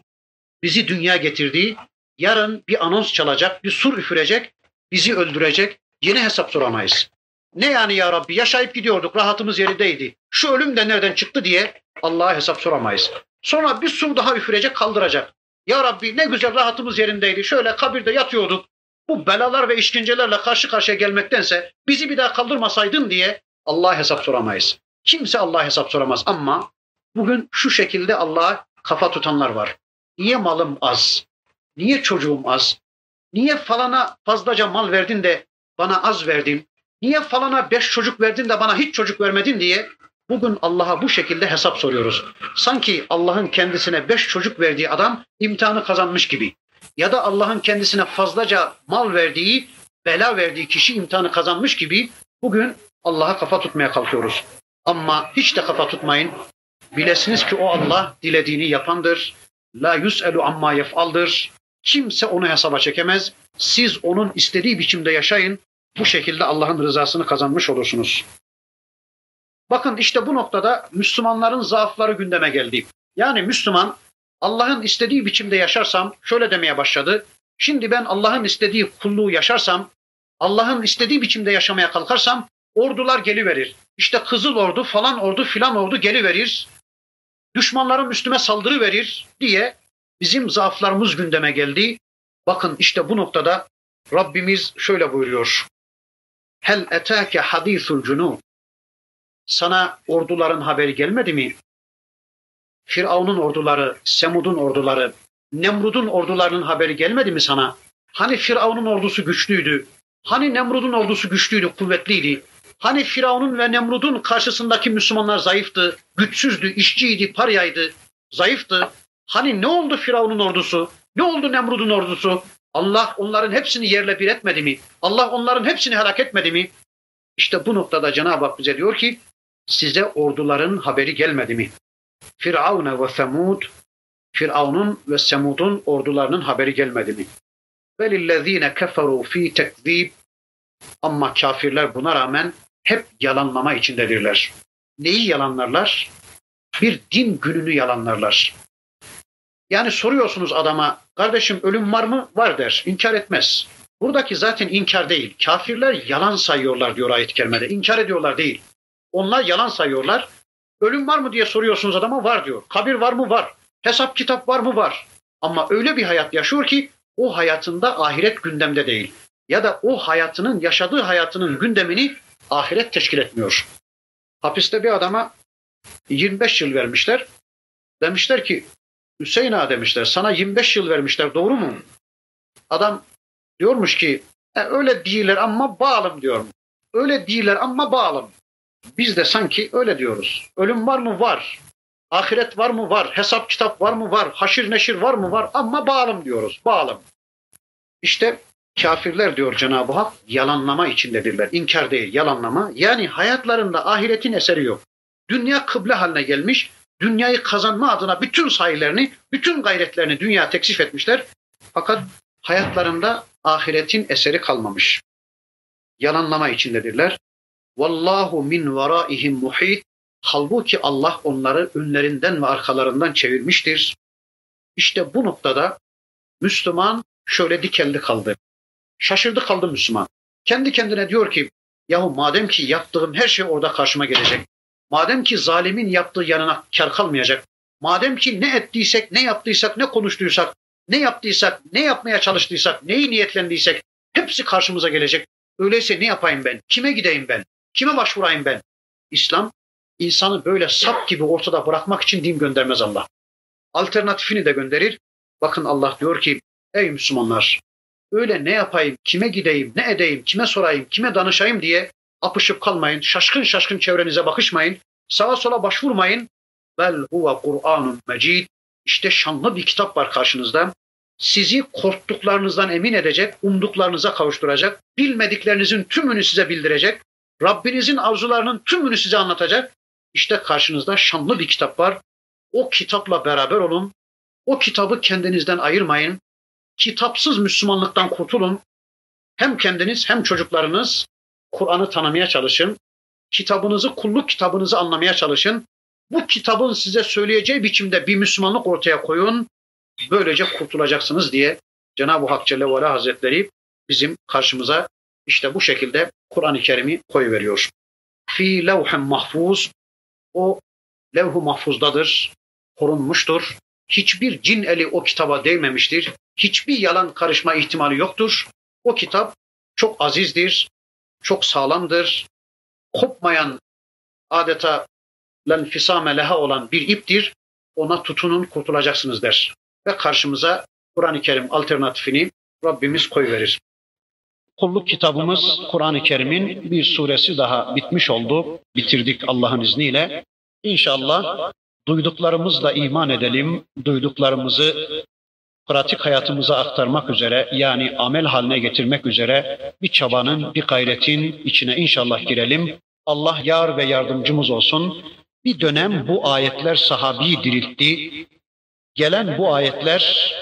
Bizi dünya getirdi. Yarın bir anons çalacak, bir sur üfürecek, bizi öldürecek. Yine hesap soramayız. Ne yani ya Rabbi yaşayıp gidiyorduk, rahatımız yerindeydi. Şu ölüm de nereden çıktı diye Allah'a hesap soramayız. Sonra bir sur daha üfürecek, kaldıracak. Ya Rabbi ne güzel rahatımız yerindeydi. Şöyle kabirde yatıyorduk. Bu belalar ve işkencelerle karşı karşıya gelmektense bizi bir daha kaldırmasaydın diye Allah'a hesap soramayız. Kimse Allah'a hesap soramaz ama bugün şu şekilde Allah'a kafa tutanlar var. Niye malım az? Niye çocuğum az? Niye falana fazlaca mal verdin de bana az verdin? Niye falana beş çocuk verdin de bana hiç çocuk vermedin diye bugün Allah'a bu şekilde hesap soruyoruz. Sanki Allah'ın kendisine beş çocuk verdiği adam imtihanı kazanmış gibi. Ya da Allah'ın kendisine fazlaca mal verdiği, bela verdiği kişi imtihanı kazanmış gibi bugün Allah'a kafa tutmaya kalkıyoruz. Ama hiç de kafa tutmayın. Bilesiniz ki o Allah dilediğini yapandır. La yus'elu amma yef'aldır. Kimse onu hesaba çekemez. Siz onun istediği biçimde yaşayın. Bu şekilde Allah'ın rızasını kazanmış olursunuz. Bakın işte bu noktada Müslümanların zaafları gündeme geldi. Yani Müslüman Allah'ın istediği biçimde yaşarsam şöyle demeye başladı. Şimdi ben Allah'ın istediği kulluğu yaşarsam, Allah'ın istediği biçimde yaşamaya kalkarsam ordular geliverir. İşte Kızıl Ordu falan ordu filan ordu geliverir. Düşmanlarım üstüme saldırı verir diye bizim zaaflarımız gündeme geldi. Bakın işte bu noktada Rabbimiz şöyle buyuruyor. Hel etake hadisul cunub. Sana orduların haberi gelmedi mi? Firavun'un orduları, Semud'un orduları, Nemrud'un ordularının haberi gelmedi mi sana? Hani Firavun'un ordusu güçlüydü? Hani Nemrud'un ordusu güçlüydü, kuvvetliydi? Hani Firavun'un ve Nemrud'un karşısındaki Müslümanlar zayıftı, güçsüzdü, işçiydi, paryaydı, zayıftı? Hani ne oldu Firavun'un ordusu? Ne oldu Nemrud'un ordusu? Allah onların hepsini yerle bir etmedi mi? Allah onların hepsini helak etmedi mi? İşte bu noktada Cenab-ı Hak bize diyor ki size orduların haberi gelmedi mi? Firavun ve Semud Firavun'un ve Semud'un ordularının haberi gelmedi mi? Velillezine keferu fi tekzib ama kafirler buna rağmen hep yalanlama içindedirler. Neyi yalanlarlar? Bir din gününü yalanlarlar. Yani soruyorsunuz adama, kardeşim ölüm var mı? Var der, inkar etmez. Buradaki zaten inkar değil. Kafirler yalan sayıyorlar diyor ayet-i kerimede. İnkar ediyorlar değil. Onlar yalan sayıyorlar. Ölüm var mı diye soruyorsunuz adama var diyor. Kabir var mı? Var. Hesap kitap var mı? Var. Ama öyle bir hayat yaşıyor ki o hayatında ahiret gündemde değil. Ya da o hayatının, yaşadığı hayatının gündemini ahiret teşkil etmiyor. Hapiste bir adama 25 yıl vermişler. Demişler ki Hüseyin ağa demişler sana 25 yıl vermişler doğru mu? Adam diyormuş ki e, öyle değiller ama bağlım diyorum. Öyle değiller ama bağlım. Biz de sanki öyle diyoruz. Ölüm var mı? Var. Ahiret var mı? Var. Hesap kitap var mı? Var. Haşir neşir var mı? Var. Ama bağlım diyoruz. Bağlım. İşte kafirler diyor Cenab-ı Hak yalanlama içindedirler. İnkar değil, yalanlama. Yani hayatlarında ahiretin eseri yok. Dünya kıble haline gelmiş. Dünyayı kazanma adına bütün sayılarını, bütün gayretlerini dünya teksif etmişler. Fakat hayatlarında ahiretin eseri kalmamış. Yalanlama içindedirler. Vallahu min varaihim muhit. Halbuki Allah onları önlerinden ve arkalarından çevirmiştir. İşte bu noktada Müslüman şöyle dikelli kaldı. Şaşırdı kaldı Müslüman. Kendi kendine diyor ki yahu madem ki yaptığım her şey orada karşıma gelecek. Madem ki zalimin yaptığı yanına kar kalmayacak. Madem ki ne ettiysek, ne yaptıysak, ne konuştuysak, ne yaptıysak, ne yapmaya çalıştıysak, neyi niyetlendiysek Hepsi karşımıza gelecek. Öyleyse ne yapayım ben? Kime gideyim ben? Kime başvurayım ben? İslam insanı böyle sap gibi ortada bırakmak için din göndermez Allah. Alternatifini de gönderir. Bakın Allah diyor ki ey Müslümanlar öyle ne yapayım, kime gideyim, ne edeyim, kime sorayım, kime danışayım diye apışıp kalmayın. Şaşkın şaşkın çevrenize bakışmayın. Sağa sola başvurmayın. Bel huve Kur'anun mecid. İşte şanlı bir kitap var karşınızda. Sizi korktuklarınızdan emin edecek, umduklarınıza kavuşturacak, bilmediklerinizin tümünü size bildirecek, Rabbinizin arzularının tümünü size anlatacak. İşte karşınızda şanlı bir kitap var. O kitapla beraber olun. O kitabı kendinizden ayırmayın. Kitapsız Müslümanlıktan kurtulun. Hem kendiniz hem çocuklarınız Kur'an'ı tanımaya çalışın. Kitabınızı, kulluk kitabınızı anlamaya çalışın. Bu kitabın size söyleyeceği biçimde bir Müslümanlık ortaya koyun. Böylece kurtulacaksınız diye Cenab-ı Hak Celle ve Hazretleri bizim karşımıza işte bu şekilde Kur'an-ı Kerim'i koyuveriyor. Fi levhem mahfuz o levh-u mahfuzdadır, korunmuştur. Hiçbir cin eli o kitaba değmemiştir. Hiçbir yalan karışma ihtimali yoktur. O kitap çok azizdir, çok sağlamdır. Kopmayan adeta lenfisame leha olan bir iptir. Ona tutunun kurtulacaksınız der. Ve karşımıza Kur'an-ı Kerim alternatifini Rabbimiz koyverir. Kulluk kitabımız Kur'an-ı Kerim'in bir suresi daha bitmiş oldu. Bitirdik Allah'ın izniyle. İnşallah duyduklarımızla iman edelim, duyduklarımızı pratik hayatımıza aktarmak üzere yani amel haline getirmek üzere bir çabanın, bir gayretin içine inşallah girelim. Allah yar ve yardımcımız olsun. Bir dönem bu ayetler sahabi diriltti. Gelen bu ayetler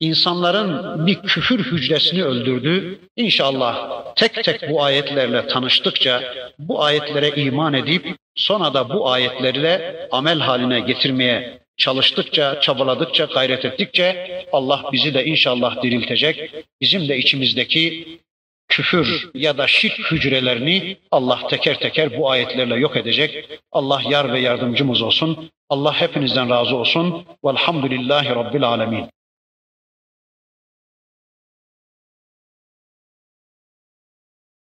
insanların bir küfür hücresini öldürdü. İnşallah tek tek bu ayetlerle tanıştıkça, bu ayetlere iman edip sonra da bu ayetlerle amel haline getirmeye çalıştıkça, çabaladıkça, gayret ettikçe Allah bizi de inşallah diriltecek. Bizim de içimizdeki küfür ya da şirk hücrelerini Allah teker teker bu ayetlerle yok edecek. Allah yar ve yardımcımız olsun. Allah hepinizden razı olsun. Velhamdülillahi Rabbil Alemin.